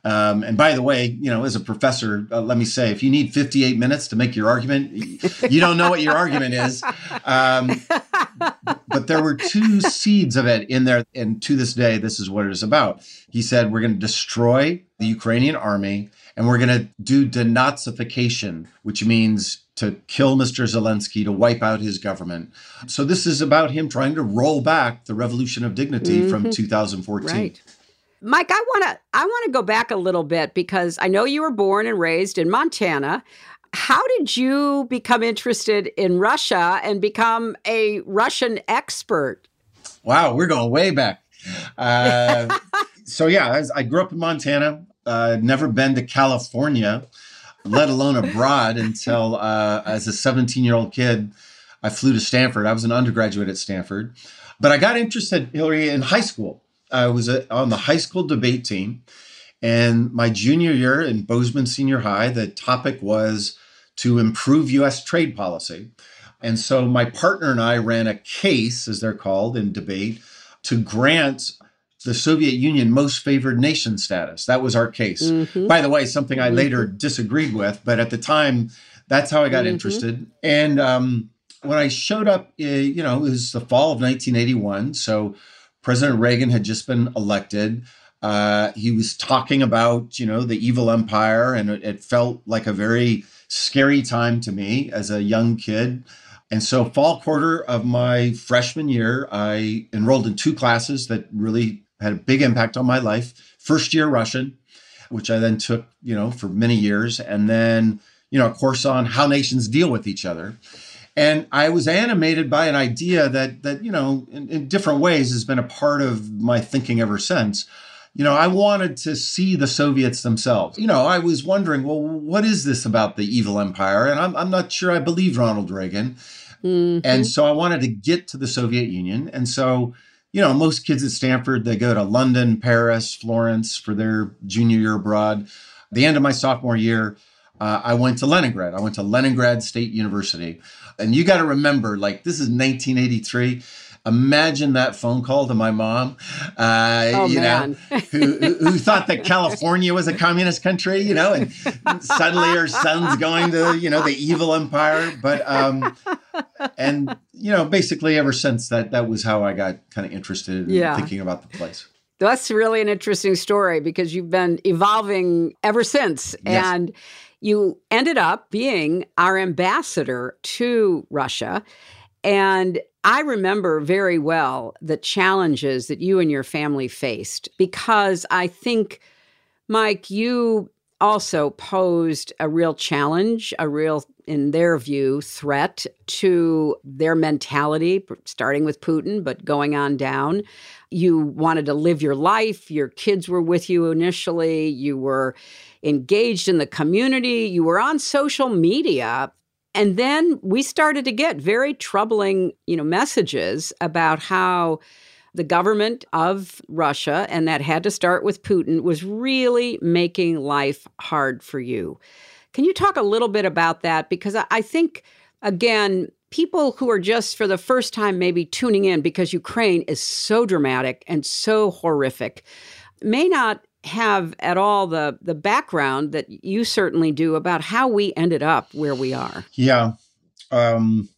Um, and by the way, you know, as a professor, uh, let me say, if you need 58 minutes to make your argument, you don't know what your argument is. Um, but there were two seeds of it in there. And to this day, this is what it is about. He said, We're going to destroy the Ukrainian army and we're going to do denazification, which means to kill Mr. Zelensky, to wipe out his government. So this is about him trying to roll back the revolution of dignity from Mhm. 2014. Right. Mike, I want to I want to go back a little bit because I know you were born and raised in Montana. How did you become interested in Russia and become a Russian expert? Wow, we're going way back. Uh, so yeah, as I grew up in Montana. Uh, never been to California, let alone abroad until uh, as a 17 year old kid, I flew to Stanford. I was an undergraduate at Stanford, but I got interested, Hillary, in high school. I was on the high school debate team, and my junior year in Bozeman Senior High, the topic was to improve U.S. trade policy. And so my partner and I ran a case, as they're called in debate, to grant the Soviet Union most favored nation status. That was our case. Mhm. By the way, something I later disagreed with, but at the time, that's how I got Mhm. interested. And um, when I showed up, uh, you know, it was the fall of 1981. So President Reagan had just been elected. Uh, he was talking about, you know, the evil empire, and it, it felt like a very scary time to me as a young kid. And so, fall quarter of my freshman year, I enrolled in two classes that really had a big impact on my life. First year Russian, which I then took, you know, for many years, and then, you know, a course on how nations deal with each other. And I was animated by an idea that that you know, in, in different ways, has been a part of my thinking ever since. You know, I wanted to see the Soviets themselves. You know, I was wondering, well, what is this about the evil empire? And I'm, I'm not sure I believe Ronald Reagan. And so I wanted to get to the Soviet Union. And so, you know, most kids at Stanford, they go to London, Paris, Florence for their junior year abroad. the end of my sophomore year, uh, I went to Leningrad. I went to Leningrad State University. And you got to remember, like, this is 1983. Imagine that phone call to my mom, uh, Oh, you man. know, who, who thought that California was a communist country, you know, and suddenly her son's going to, you know, the evil empire. But, um, and, you know, basically ever since that, that was how I got kind of interested in Yeah. thinking about the place. That's really an interesting story because you've been evolving ever since. Yes. And you ended up being our ambassador to Russia. And I remember very well the challenges that you and your family faced because I think, Mike, you also posed a real challenge, a real, in their view, threat to their mentality, starting with Putin, but going on down. You wanted to live your life. Your kids were with you initially. You were engaged in the community. You were on social media. And then we started to get very troubling, you know, messages about how the government of Russia, and that had to start with Putin, was really making life hard for you. Can you talk a little bit about that? Because I, think, again, people who are just for the first time maybe tuning in because Ukraine is so dramatic and so horrific may not have at all the the background that you certainly do about how we ended up where we are. Yeah. Um,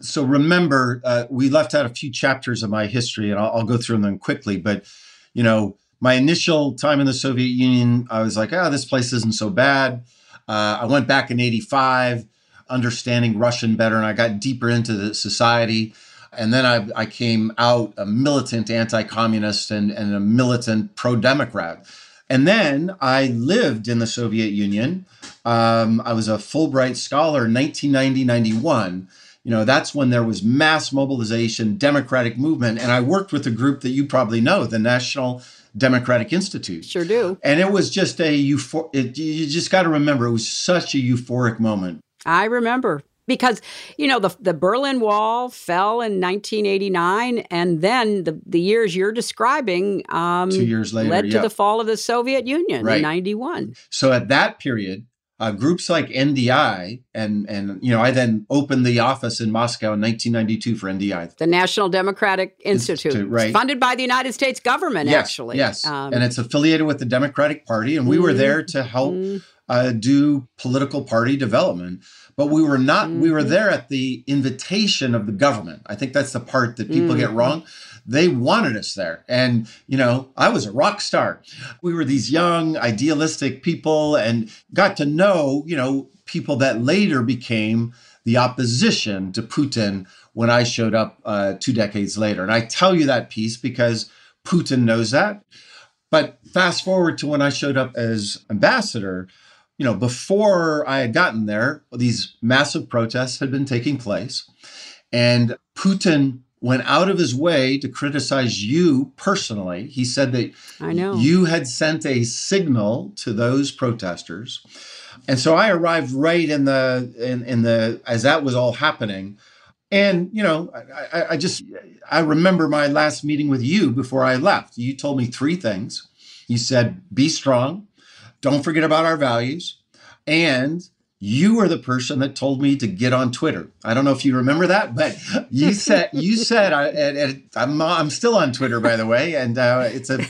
so remember, uh, we left out a few chapters of my history, and I'll, I'll go through them quickly. But you know, my initial time in the Soviet Union, I was like, "Ah, this place isn't so bad." Uh, I went back in '85, understanding Russian better, and I got deeper into the society. And then I, I came out a militant anti communist and, and a militant pro Democrat. And then I lived in the Soviet Union. Um, I was a Fulbright scholar in 1990 91. You know, that's when there was mass mobilization, democratic movement. And I worked with a group that you probably know, the National Democratic Institute. Sure do. And it was just a euphor. It, you just got to remember, it was such a euphoric moment. I remember because you know the the Berlin Wall fell in 1989, and then the the years you're describing, um, two years later, led yeah. to the fall of the Soviet Union right. in '91. So at that period, uh, groups like NDI and and you know I then opened the office in Moscow in 1992 for NDI, the National Democratic Institute, Institute right. funded by the United States government, yes, actually. Yes, um, and it's affiliated with the Democratic Party, and we mm-hmm. were there to help mm-hmm. uh, do political party development. But we were not. Mm-hmm. We were there at the invitation of the government. I think that's the part that people get wrong they wanted us there. And, you know, I was a rock star. We were these young, idealistic people and got to know, you know, people that later became the opposition to Putin when I showed up uh, two decades later. And I tell you that piece because Putin knows that. But fast forward to when I showed up as ambassador, you know, before I had gotten there, these massive protests had been taking place. And Putin went out of his way to criticize you personally. He said that I know. you had sent a signal to those protesters. And so I arrived right in the in, in the as that was all happening. And you know, I, I just I remember my last meeting with you before I left. You told me three things. You said, be strong, don't forget about our values, and you were the person that told me to get on Twitter. I don't know if you remember that, but you said you said I, and I'm I'm still on Twitter by the way, and uh, it's an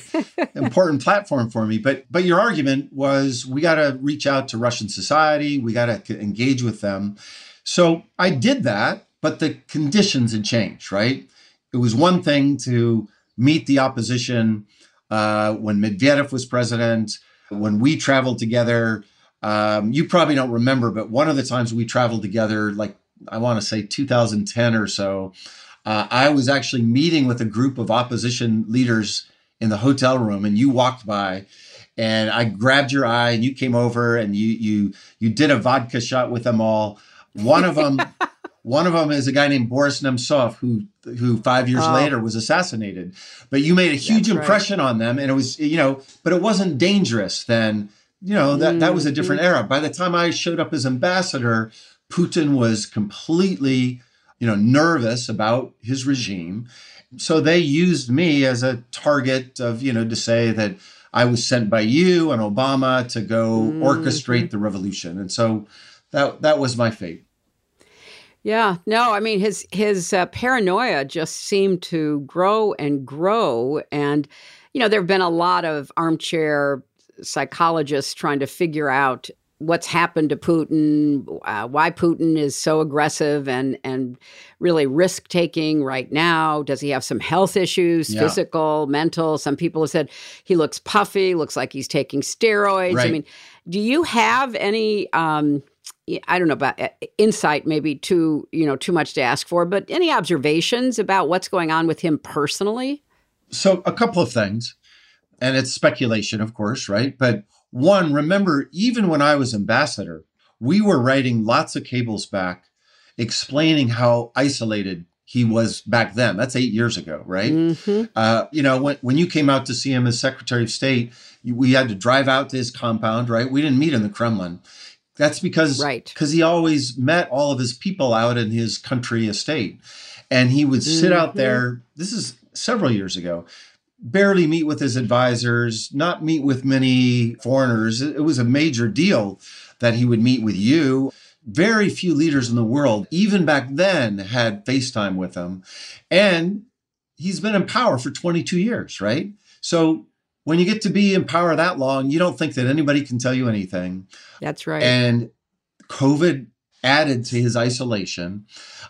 important platform for me. But but your argument was we got to reach out to Russian society, we got to engage with them. So I did that, but the conditions had changed. Right, it was one thing to meet the opposition uh, when Medvedev was president, when we traveled together um, you probably don't remember, but one of the times we traveled together, like I want to say 2010 or so, uh, I was actually meeting with a group of opposition leaders in the hotel room, and you walked by, and I grabbed your eye, and you came over, and you you you did a vodka shot with them all. One of them. One of them is a guy named Boris Nemtsov, who who five years oh. later was assassinated. But you made a huge That's impression right. on them, and it was you know, but it wasn't dangerous then you know that that was a different mm-hmm. era by the time i showed up as ambassador putin was completely you know nervous about his regime so they used me as a target of you know to say that i was sent by you and obama to go mm-hmm. orchestrate the revolution and so that that was my fate yeah, no, I mean his his uh, paranoia just seemed to grow and grow, and you know there have been a lot of armchair psychologists trying to figure out what's happened to Putin, uh, why Putin is so aggressive and and really risk taking right now. Does he have some health issues, yeah. physical, mental? Some people have said he looks puffy, looks like he's taking steroids. Right. I mean, do you have any? Um, I don't know about uh, insight, maybe too you know too much to ask for, but any observations about what's going on with him personally? So, a couple of things and it's speculation, of course, right? But one, remember, even when I was ambassador, we were writing lots of cables back explaining how isolated he was back then. That's eight years ago, right? Mm-hmm. Uh, you know, when, when you came out to see him as Secretary of State, we had to drive out to his compound, right? We didn't meet in the Kremlin. That's because right. because he always met all of his people out in his country estate. And he would sit mm-hmm. out there. This is several years ago barely meet with his advisors, not meet with many foreigners. It was a major deal that he would meet with you. Very few leaders in the world, even back then, had FaceTime with him. And he's been in power for 22 years, right? So when you get to be in power that long, you don't think that anybody can tell you anything. That's right. And COVID added to his isolation.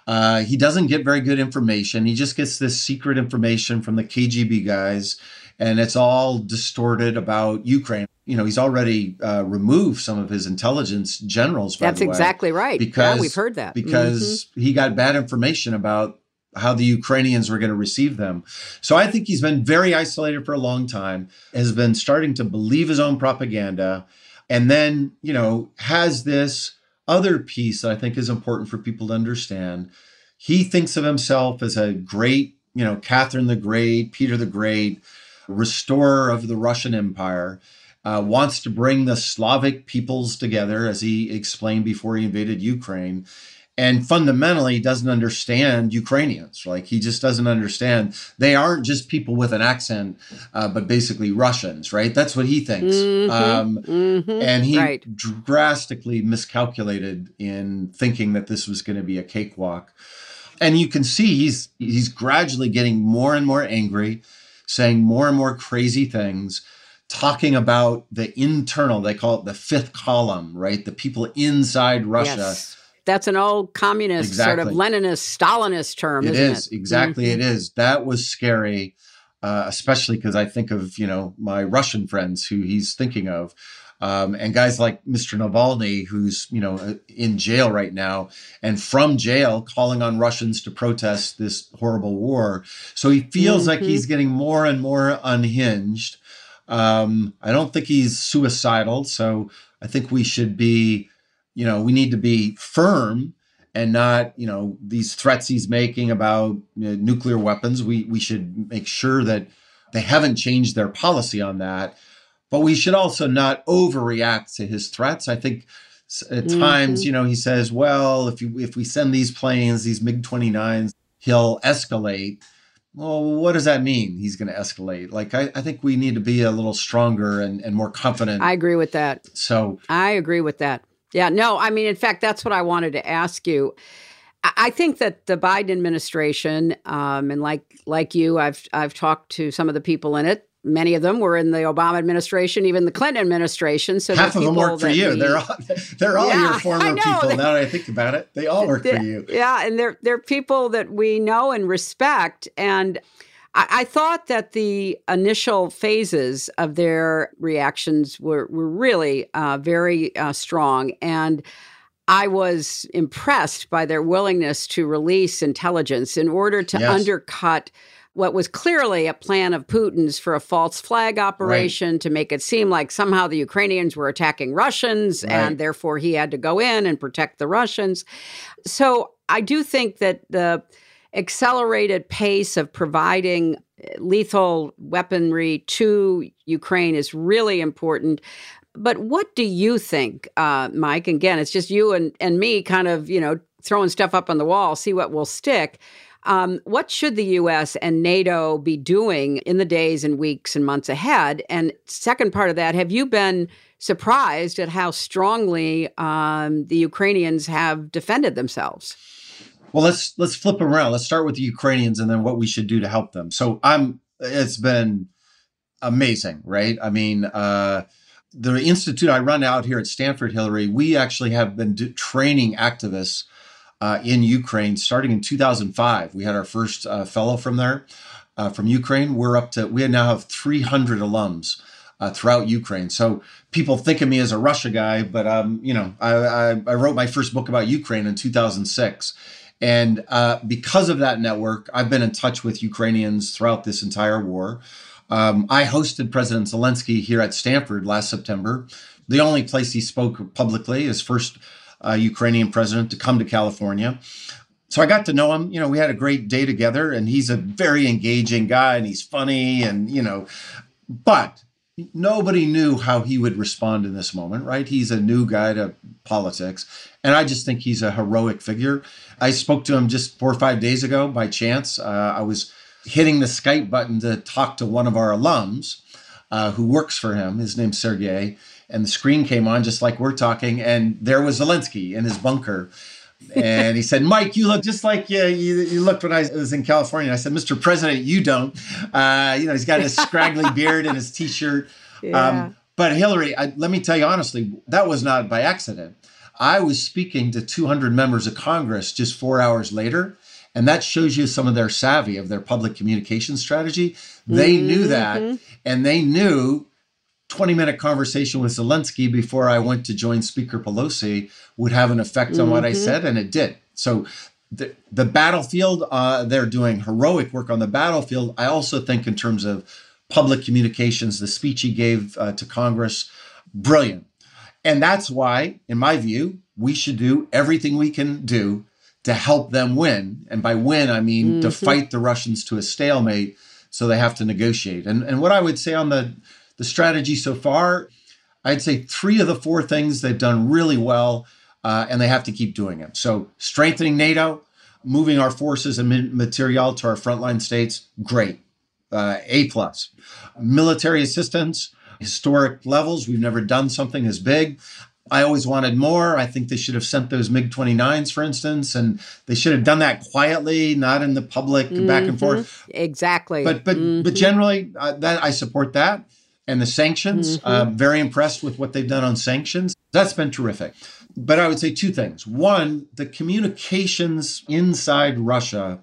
Uh, he doesn't get very good information. He just gets this secret information from the KGB guys, and it's all distorted about Ukraine. You know, he's already uh, removed some of his intelligence generals. That's exactly right. Because yeah, we've heard that because mm-hmm. he got bad information about how the Ukrainians were going to receive them. So I think he's been very isolated for a long time, has been starting to believe his own propaganda, and then, you know, has this other piece that I think is important for people to understand. He thinks of himself as a great, you know, Catherine the Great, Peter the Great, restorer of the Russian Empire. Uh, wants to bring the Slavic peoples together, as he explained before he invaded Ukraine and fundamentally doesn't understand Ukrainians. Like he just doesn't understand. They aren't just people with an accent, uh, but basically Russians, right? That's what he thinks. Mm-hmm, um, mm-hmm, and he right. drastically miscalculated in thinking that this was going to be a cakewalk. And you can see he's he's gradually getting more and more angry, saying more and more crazy things talking about the internal, they call it the fifth column, right? The people inside Russia yes that's an old communist exactly. sort of Leninist, Stalinist term. It is it? exactly. Mm-hmm. It is. That was scary, uh, especially because I think of you know my Russian friends who he's thinking of. Um, and guys like Mr. Navalny, who's you know uh, in jail right now, and from jail calling on Russians to protest this horrible war. So he feels mm-hmm. like he's getting more and more unhinged. Um, I don't think he's suicidal, so I think we should be you know, we need to be firm and not, you know, these threats he's making about you know, nuclear weapons. We we should make sure that they haven't changed their policy on that. But we should also not overreact to his threats. I think at mm-hmm. times, you know, he says, "Well, if you if we send these planes, these MiG 29s, he'll escalate." Well, what does that mean? He's going to escalate. Like, I, I think we need to be a little stronger and, and more confident. I agree with that. So I agree with that. Yeah, no, I mean, in fact, that's what I wanted to ask you. I think that the Biden administration, um, and like like you, I've I've talked to some of the people in it. Many of them were in the Obama administration, even the Clinton administration. So half of them work for you. We, they're all they're all yeah, your former people. Now that I think about it, they all work for you. Yeah, and they're they're people that we know and respect. And I, I thought that the initial phases of their reactions were, were really uh, very uh, strong. And I was impressed by their willingness to release intelligence in order to yes. undercut what was clearly a plan of Putin's for a false flag operation right. to make it seem like somehow the Ukrainians were attacking Russians right. and therefore he had to go in and protect the Russians. So I do think that the accelerated pace of providing lethal weaponry to Ukraine is really important. But what do you think, uh, Mike? Again, it's just you and, and me kind of, you know, throwing stuff up on the wall, see what will stick. Um, what should the U.S. and NATO be doing in the days and weeks and months ahead? And second part of that, have you been surprised at how strongly um, the Ukrainians have defended themselves? Well, let's let's flip around. Let's start with the Ukrainians and then what we should do to help them. So I'm it's been amazing, right? I mean, uh, the institute I run out here at Stanford, Hillary, we actually have been do- training activists uh, in Ukraine starting in 2005. We had our first uh, fellow from there, uh, from Ukraine. We're up to we now have 300 alums. Uh, throughout Ukraine. So people think of me as a Russia guy, but um, you know, I, I, I, wrote my first book about Ukraine in 2006, and uh, because of that network, I've been in touch with Ukrainians throughout this entire war. Um, I hosted President Zelensky here at Stanford last September. The only place he spoke publicly, his first uh, Ukrainian president to come to California. So I got to know him. You know, we had a great day together, and he's a very engaging guy, and he's funny, and you know, but nobody knew how he would respond in this moment, right? He's a new guy to politics. And I just think he's a heroic figure. I spoke to him just four or five days ago by chance. Uh, I was hitting the Skype button to talk to one of our alums uh, who works for him. His name's Sergey. And the screen came on just like we're talking. And there was Zelensky in his bunker. and he said, Mike, you look just like you, you, you, looked when I was in California. I said, Mr. President, you don't. Uh, you know, he's got his scraggly beard and his t shirt. Yeah. Um, but Hillary, I, let me tell you honestly, that was not by accident. I was speaking to 200 members of Congress just four hours later. And that shows you some of their savvy of their public communication strategy. They mm-hmm. knew that. And they knew 20 minute conversation with Zelensky before I went to join Speaker Pelosi would have an effect on mm-hmm. what I mm-hmm. said. And it did. So the, the battlefield, uh, they're doing heroic work on the battlefield. I also think, in terms of public communications, the speech he gave uh, to Congress, brilliant. And that's why, in my view, we should do everything we can do to help them win. And by win, I mean mm-hmm. to fight the Russians to a stalemate so they have to negotiate. And, and what I would say on the, the strategy so far, I'd say three of the four things they've done really well, uh, and they have to keep doing it. So strengthening NATO, moving our forces and material to our frontline states, great, uh, A plus. Military assistance, historic levels. We've never done something as big. I always wanted more. I think they should have sent those MiG 29s, for instance, and they should have done that quietly, not in the public mm-hmm. back and forth. Mm-hmm. Exactly. But but mm-hmm. but generally, uh, that I support that. And the sanctions, mm-hmm. uh, very impressed with what they've done on sanctions. That's been terrific. But I would say two things. One, the communications inside Russia,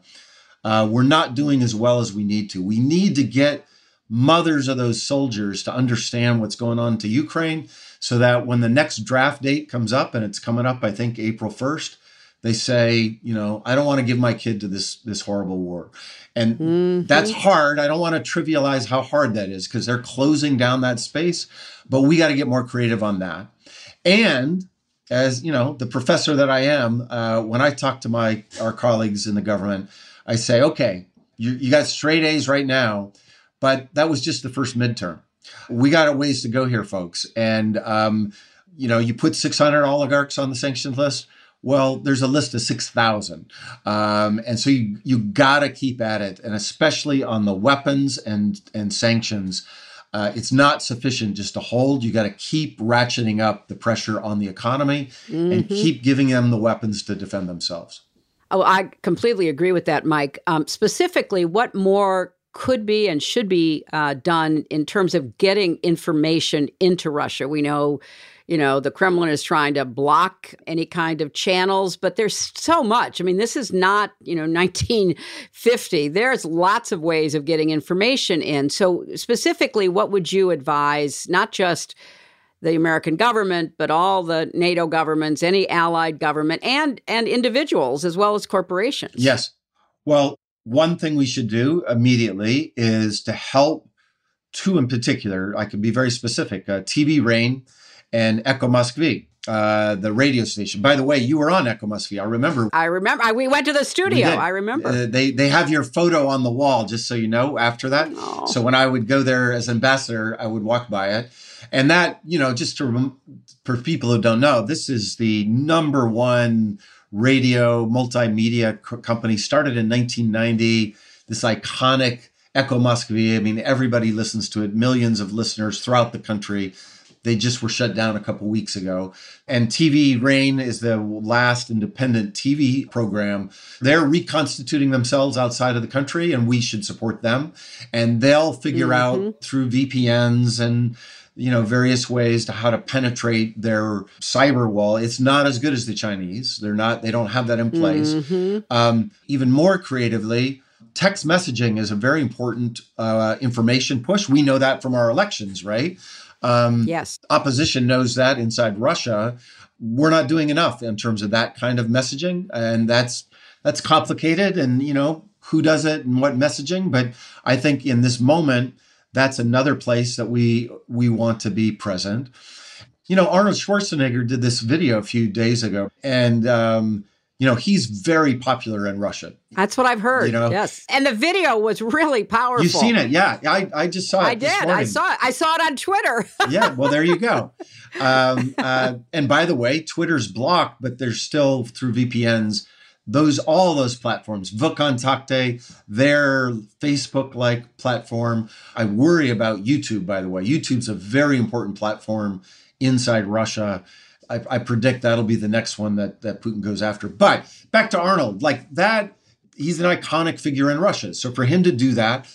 uh, we're not doing as well as we need to. We need to get mothers of those soldiers to understand what's going on to Ukraine so that when the next draft date comes up and it's coming up I think April 1st they say you know I don't want to give my kid to this this horrible war. And mm-hmm. that's hard. I don't want to trivialize how hard that is because they're closing down that space but we got to get more creative on that. And as you know the professor that I am uh, when I talk to my our colleagues in the government I say okay you, you got straight A's right now but that was just the first midterm. We got a ways to go here, folks. And, um, you know, you put 600 oligarchs on the sanctions list. Well, there's a list of 6,000. Um, and so you, you got to keep at it. And especially on the weapons and, and sanctions, uh, it's not sufficient just to hold. You got to keep ratcheting up the pressure on the economy mm-hmm. and keep giving them the weapons to defend themselves. Oh, I completely agree with that, Mike. Um, specifically, what more could be and should be uh, done in terms of getting information into Russia. We know, you know, the Kremlin is trying to block any kind of channels, but there's so much. I mean, this is not, you know, 1950. There's lots of ways of getting information in. So, specifically, what would you advise, not just the American government, but all the NATO governments, any allied government, and and individuals as well as corporations? Yes. Well, one thing we should do immediately is to help two in particular. I can be very specific uh, TV Rain and Echo Moskvy. Uh, the radio station. By the way, you were on Echo Moskvy. I remember. I remember. I, we went to the studio. I remember. Uh, they they have your photo on the wall, just so you know. After that, oh. so when I would go there as ambassador, I would walk by it, and that you know, just to for people who don't know, this is the number one radio multimedia co- company started in 1990 this iconic echo moskvy i mean everybody listens to it. Millions of listeners throughout the country. They just were shut down a couple weeks ago. And tv rain is the last independent tv program. They're reconstituting themselves outside of the country and we should support them. And they'll figure mm-hmm. out through vpns and you know various ways to how to penetrate their cyber wall. It's not as good as the chinese. They're not they don't have that in place. Mm-hmm. um, even more creatively text messaging is a very important uh, information push. We know that from our elections right? Um, yes. opposition knows that inside russia. We're not doing enough in terms of that kind of messaging and that's that's complicated and you know who does it and what messaging. But i think in this moment that's another place that we we want to be present. You know, Arnold Schwarzenegger did this video a few days ago, and um, you know he's very popular in Russia. That's what I've heard. You know? Yes, and the video was really powerful. You've seen it, yeah? I, I just saw it. I did. I saw it. I saw it on Twitter. yeah. Well, there you go. Um, uh, and by the way, Twitter's blocked, but there's still through VPNs those all those platforms vKontakte their facebook like platform. I worry about youtube by the way. Youtube's a very important platform inside russia. I, I, predict that'll be the next one that that putin goes after. But back to arnold like that he's an iconic figure in russia. So for him to do that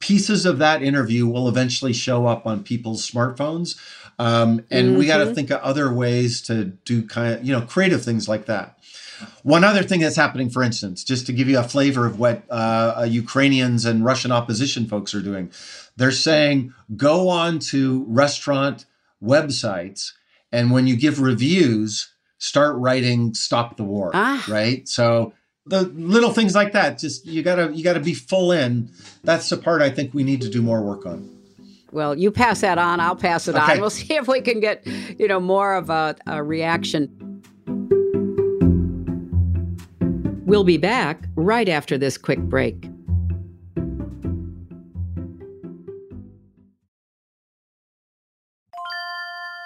pieces of that interview will eventually show up on people's smartphones. Um, and mm-hmm. we got to think of other ways to do kind of you know creative things like that one other thing that's happening, for instance, just to give you a flavor of what uh, uh, Ukrainians and Russian opposition folks are doing, they're saying go on to restaurant websites and when you give reviews, start writing "Stop the War." Ah. Right. So the little things like that. Just you gotta you gotta be full in. That's the part I think we need to do more work on. Well, you pass that on. I'll pass it Okay. on. We'll see if we can get you know more of a, a reaction. We'll be back right after this quick break.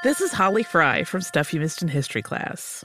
This is Holly Fry from Stuff You Missed in History class.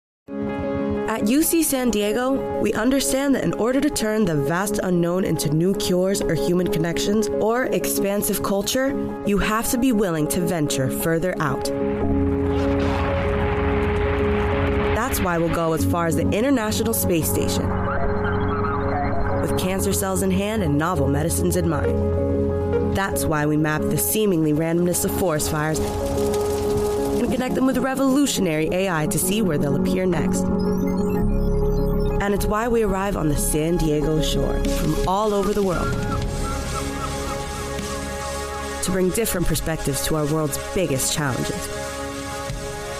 At UC San Diego, we understand that in order to turn the vast unknown into new cures or human connections or expansive culture, you have to be willing to venture further out. That's why we'll go as far as the International Space Station. With cancer cells in hand and novel medicines in mind. That's why we map the seemingly randomness of forest fires and connect them with revolutionary AI to see where they'll appear next. And it's why we arrive on the San Diego shore from all over the world to bring different perspectives to our world's biggest challenges.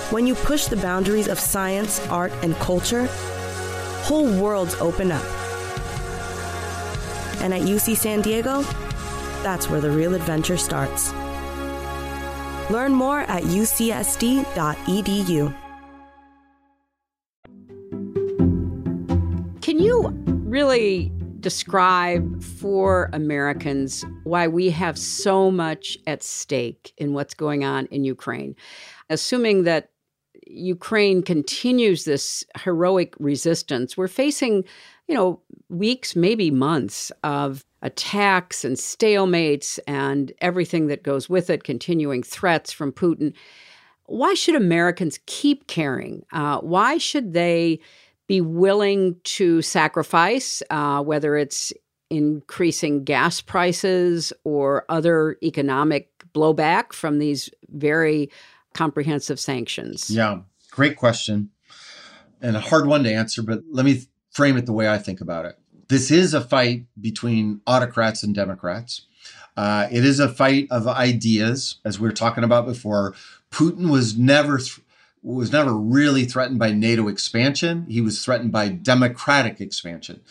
When you push the boundaries of science, art, and culture, whole worlds open up. And at UC San Diego, that's where the real adventure starts. Learn more at ucsd.edu. you really describe for Americans why we have so much at stake in what's going on in Ukraine? Assuming that Ukraine continues this heroic resistance, we're facing, you know, weeks, maybe months of attacks and stalemates and everything that goes with it, continuing threats from Putin. Why should Americans keep caring? Uh, why should they be willing to sacrifice, uh, whether it's increasing gas prices or other economic blowback from these very comprehensive sanctions? Yeah, great question. And a hard one to answer, but let me frame it the way I think about it. This is a fight between autocrats and Democrats. Uh, it is a fight of ideas, as we were talking about before. Putin was never th- was never really threatened by NATO expansion. He was threatened by democratic expansion.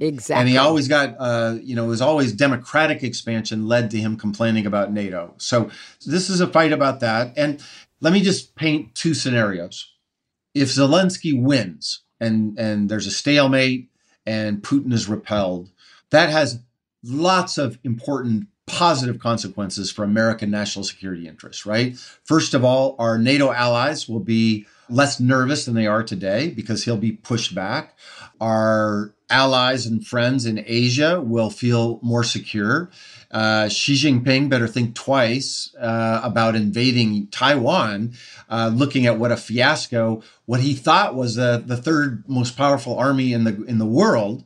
Exactly. And he always got, uh, you know, it was always democratic expansion led to him complaining about NATO. So this is a fight about that. And let me just paint two scenarios. If Zelensky wins and and there's a stalemate and Putin is repelled, that has lots of important positive consequences for American national security interests, right? First of all, our NATO allies will be less nervous than they are today because he'll be pushed back. Our allies and friends in Asia will feel more secure. Uh, Xi Jinping better think twice uh, about invading Taiwan, uh, looking at what a fiasco, what he thought was the, the third most powerful army in the in the world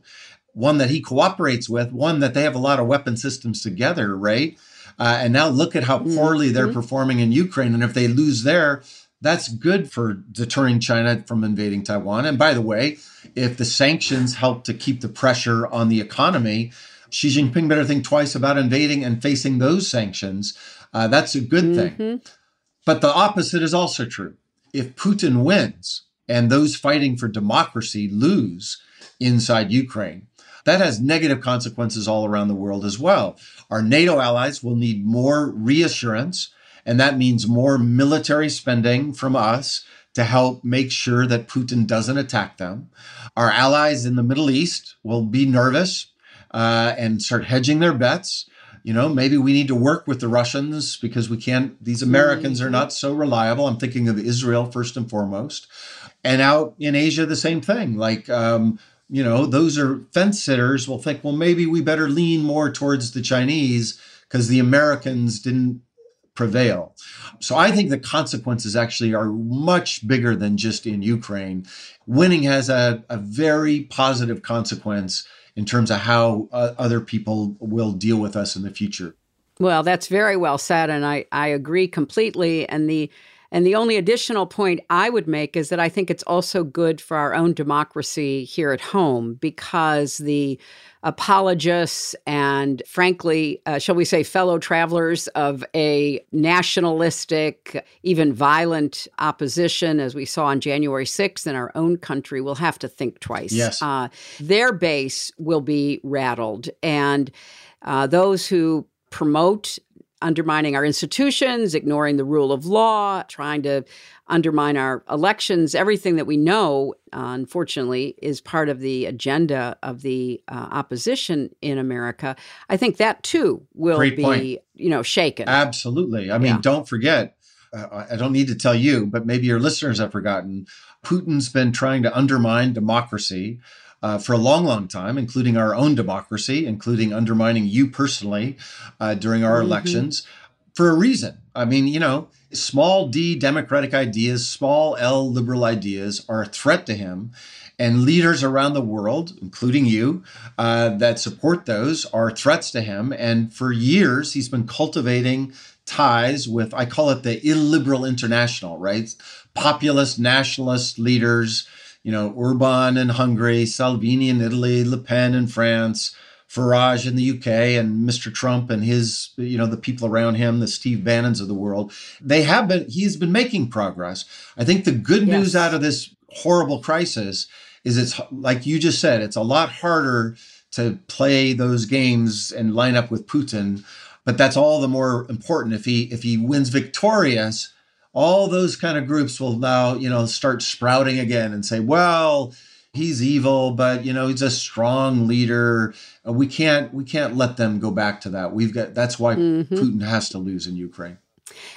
one that he cooperates with, one that they have a lot of weapon systems together, right? Uh, and now look at how poorly mm-hmm. they're performing in Ukraine. And if they lose there, that's good for deterring China from invading Taiwan. And by the way, if the sanctions help to keep the pressure on the economy, Xi Jinping better think twice about invading and facing those sanctions. Uh, that's a good mm-hmm. thing. But the opposite is also true. If Putin wins and those fighting for democracy lose inside Ukraine, that has negative consequences all around the world as well. Our NATO allies will need more reassurance, and that means more military spending from us to help make sure that Putin doesn't attack them. Our allies in the Middle East will be nervous uh, and start hedging their bets. You know, maybe we need to work with the Russians because we can't, these Americans are not so reliable. I'm thinking of Israel first and foremost. And out in Asia, the same thing. Like, um, you know, those are fence sitters will think, well, maybe we better lean more towards the Chinese because the Americans didn't prevail. So I think the consequences actually are much bigger than just in Ukraine. Winning has a, a very positive consequence in terms of how uh, other people will deal with us in the future. Well, that's very well said, and I, I agree completely. And the and the only additional point I would make is that I think it's also good for our own democracy here at home because the apologists and, frankly, uh, shall we say, fellow travelers of a nationalistic, even violent opposition, as we saw on January 6th in our own country, will have to think twice. Yes. Uh, their base will be rattled. And uh, those who promote undermining our institutions, ignoring the rule of law, trying to undermine our elections, everything that we know, uh, unfortunately, is part of the agenda of the uh, opposition in America. I think that too will Great be, point. you know, shaken. Absolutely. I mean, yeah. don't forget. Uh, I don't need to tell you, but maybe your listeners have forgotten. Putin's been trying to undermine democracy uh, for a long, long time, including our own democracy, including undermining you personally uh, during our mm-hmm. elections for a reason. I mean, you know, small d democratic ideas, small l liberal ideas are a threat to him. And leaders around the world, including you, uh, that support those are threats to him. And for years, he's been cultivating ties with, I call it the illiberal international, right? Populist nationalist leaders you know, Orban in Hungary, Salvini in Italy, Le Pen in France, Farage in the UK, and Mr. Trump and his, you know, the people around him, the Steve Bannons of the world. They have been, he's been making progress. I think the good yes. news out of this horrible crisis is it's like you just said, it's a lot harder to play those games and line up with Putin. But that's all the more important if he if he wins victorious all those kind of groups will now, you know, start sprouting again and say, well, he's evil, but you know, he's a strong leader. Uh, we can't we can't let them go back to that. We've got that's why mm-hmm. Putin has to lose in Ukraine.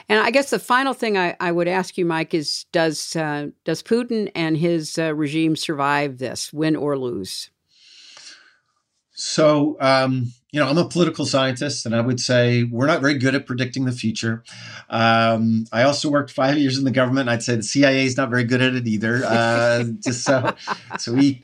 And I guess the final thing I, I would ask you, Mike, is does uh, does Putin and his uh, regime survive this, win or lose? So, um, you know, I'm a political scientist, and I would say we're not very good at predicting the future. Um, I also worked five years in the government. I'd say the CIA is not very good at it either. Uh, just so, so we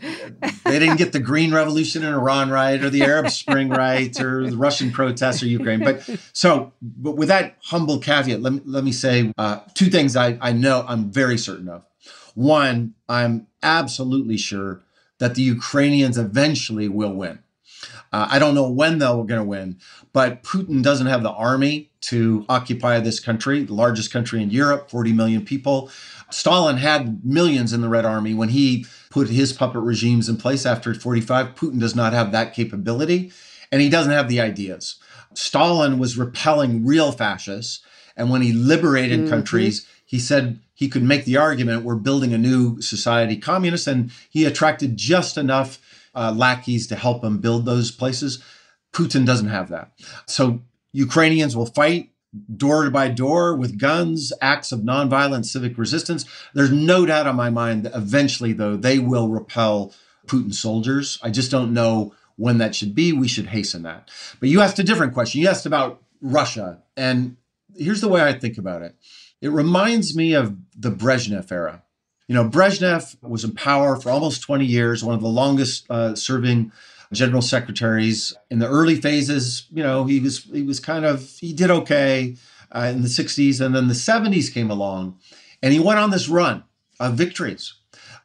they didn't get the Green Revolution in Iran right, or the Arab Spring right, or the Russian protests or Ukraine. But so, but with that humble caveat, let me let me say uh, two things I I know I'm very certain of. One, I'm absolutely sure that the Ukrainians eventually will win. Uh, I don't know when they're going to win, but Putin doesn't have the army to occupy this country, the largest country in Europe, 40 million people. Stalin had millions in the Red Army when he put his puppet regimes in place after 45. Putin does not have that capability, and he doesn't have the ideas. Stalin was repelling real fascists, and when he liberated mm-hmm. countries, he said he could make the argument we're building a new society communist, and he attracted just enough uh, lackeys to help him build those places. Putin doesn't have that. So Ukrainians will fight door by door with guns, acts of nonviolent civic resistance. There's no doubt on my mind that eventually, though, they will repel Putin soldiers. I just don't know when that should be. We should hasten that. But you asked a different question. You asked about Russia. And here's the way I think about it it reminds me of the Brezhnev era. You know, Brezhnev was in power for almost 20 years, one of the longest uh, serving general secretaries. In the early phases, you know, he was he was kind of he did okay uh, in the 60s, and then the 70s came along, and he went on this run of victories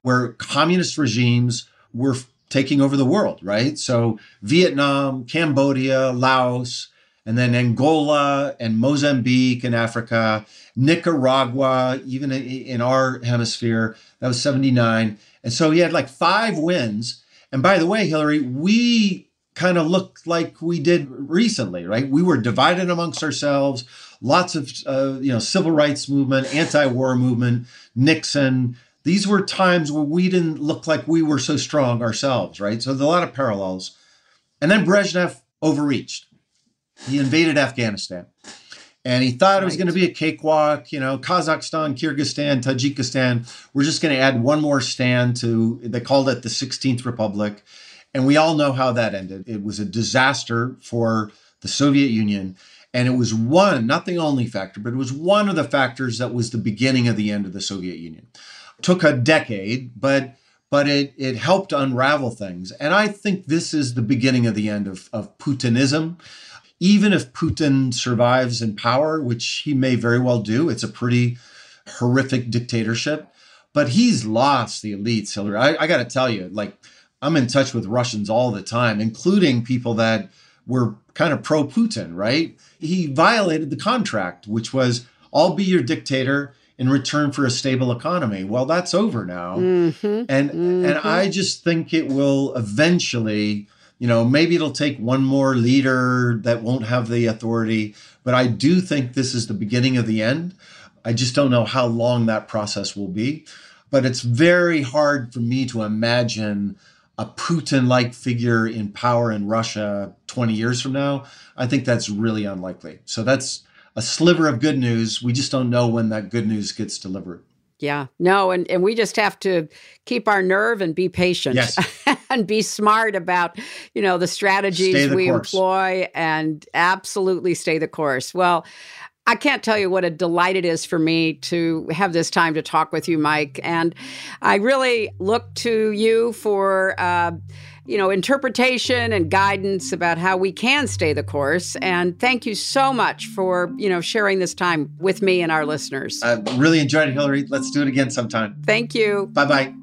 where communist regimes were taking over the world. Right, so Vietnam, Cambodia, Laos, and then Angola and Mozambique in Africa Nicaragua, even in our hemisphere, that was 79. And so he had like five wins. And by the way, Hillary, we kind of looked like we did recently, right? We were divided amongst ourselves. Lots of, uh, you know, civil rights movement, anti-war movement, Nixon. These were times where we didn't look like we were so strong ourselves, right? So there's a lot of parallels. And then Brezhnev overreached. He invaded Afghanistan and he thought right. it was going to be a cakewalk. You know, Kazakhstan, Kyrgyzstan, Tajikistan. We're just going to add one more stand to. They called it the 16th Republic, and we all know how that ended. It was a disaster for the Soviet Union, and it was one, not the only factor, but it was one of the factors that was the beginning of the end of the Soviet Union. It took a decade, but but it it helped unravel things, and I think this is the beginning of the end of of Putinism even if Putin survives in power, which he may very well do, it's a pretty horrific dictatorship. But he's lost the elites, Hillary. I, I got to tell you, like, I'm in touch with Russians all the time, including people that were kind of pro Putin, right? He violated the contract, which was I'll be your dictator in return for a stable economy. Well, that's over now. Mm-hmm. And mm-hmm. and I just think it will eventually you know, maybe it'll take one more leader that won't have the authority, but I do think this is the beginning of the end. I just don't know how long that process will be. But it's very hard for me to imagine a Putin like figure in power in Russia 20 years from now. I think that's really unlikely. So that's a sliver of good news. We just don't know when that good news gets delivered. Yeah. No, and, and we just have to keep our nerve and be patient yes. and be smart about, you know, the strategies the we course. employ and absolutely stay the course. Well, I can't tell you what a delight it is for me to have this time to talk with you, Mike. And I really look to you for uh, you know, interpretation and guidance about how we can stay the course. And thank you so much for, you know, sharing this time with me and our listeners. I really enjoyed it, Hillary. Let's do it again sometime. Thank you. Bye bye.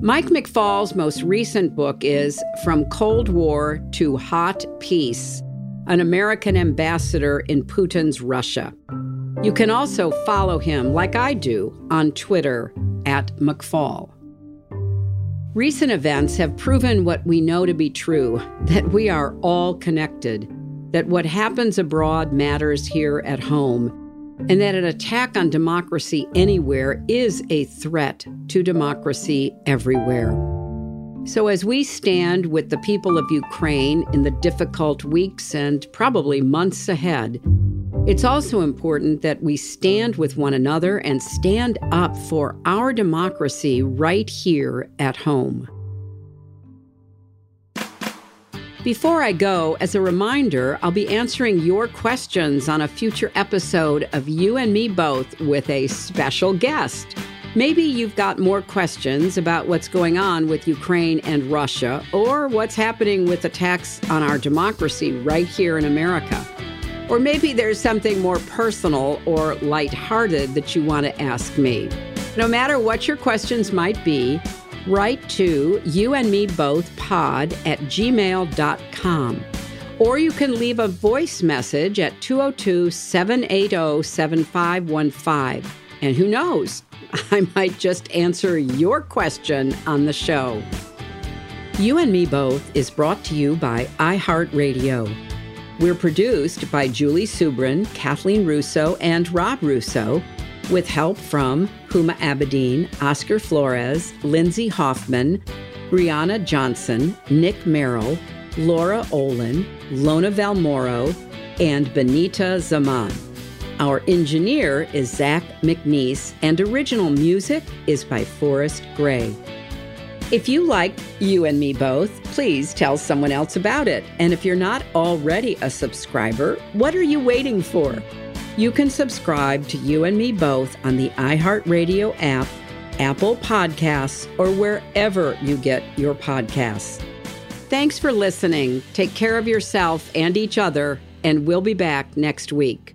Mike McFaul's most recent book is From Cold War to Hot Peace An American Ambassador in Putin's Russia. You can also follow him, like I do, on Twitter at McFaul. Recent events have proven what we know to be true that we are all connected, that what happens abroad matters here at home, and that an attack on democracy anywhere is a threat to democracy everywhere. So, as we stand with the people of Ukraine in the difficult weeks and probably months ahead, It's also important that we stand with one another and stand up for our democracy right here at home. Before I go, as a reminder, I'll be answering your questions on a future episode of You and Me Both with a special guest. Maybe you've got more questions about what's going on with Ukraine and Russia, or what's happening with attacks on our democracy right here in America. Or maybe there's something more personal or lighthearted that you want to ask me. No matter what your questions might be, write to you and me both pod at gmail.com. Or you can leave a voice message at 202 780 7515. And who knows, I might just answer your question on the show. You and Me Both is brought to you by iHeartRadio. We're produced by Julie Subrin, Kathleen Russo, and Rob Russo, with help from Huma Abedin, Oscar Flores, Lindsay Hoffman, Brianna Johnson, Nick Merrill, Laura Olin, Lona Valmoro, and Benita Zaman. Our engineer is Zach McNeese, and original music is by Forrest Gray. If you like You and Me Both, please tell someone else about it. And if you're not already a subscriber, what are you waiting for? You can subscribe to You and Me Both on the iHeartRadio app, Apple Podcasts, or wherever you get your podcasts. Thanks for listening. Take care of yourself and each other, and we'll be back next week.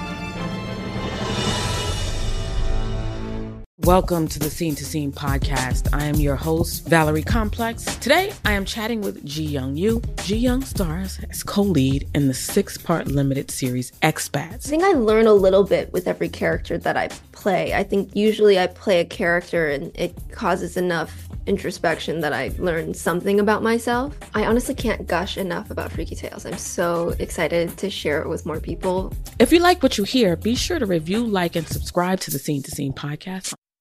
Welcome to the Scene to Scene podcast. I am your host, Valerie Complex. Today, I am chatting with Ji Young Yu. Ji Young stars as co lead in the six part limited series Expats. I think I learn a little bit with every character that I play. I think usually I play a character and it causes enough introspection that I learn something about myself. I honestly can't gush enough about Freaky Tales. I'm so excited to share it with more people. If you like what you hear, be sure to review, like, and subscribe to the Scene to Scene podcast.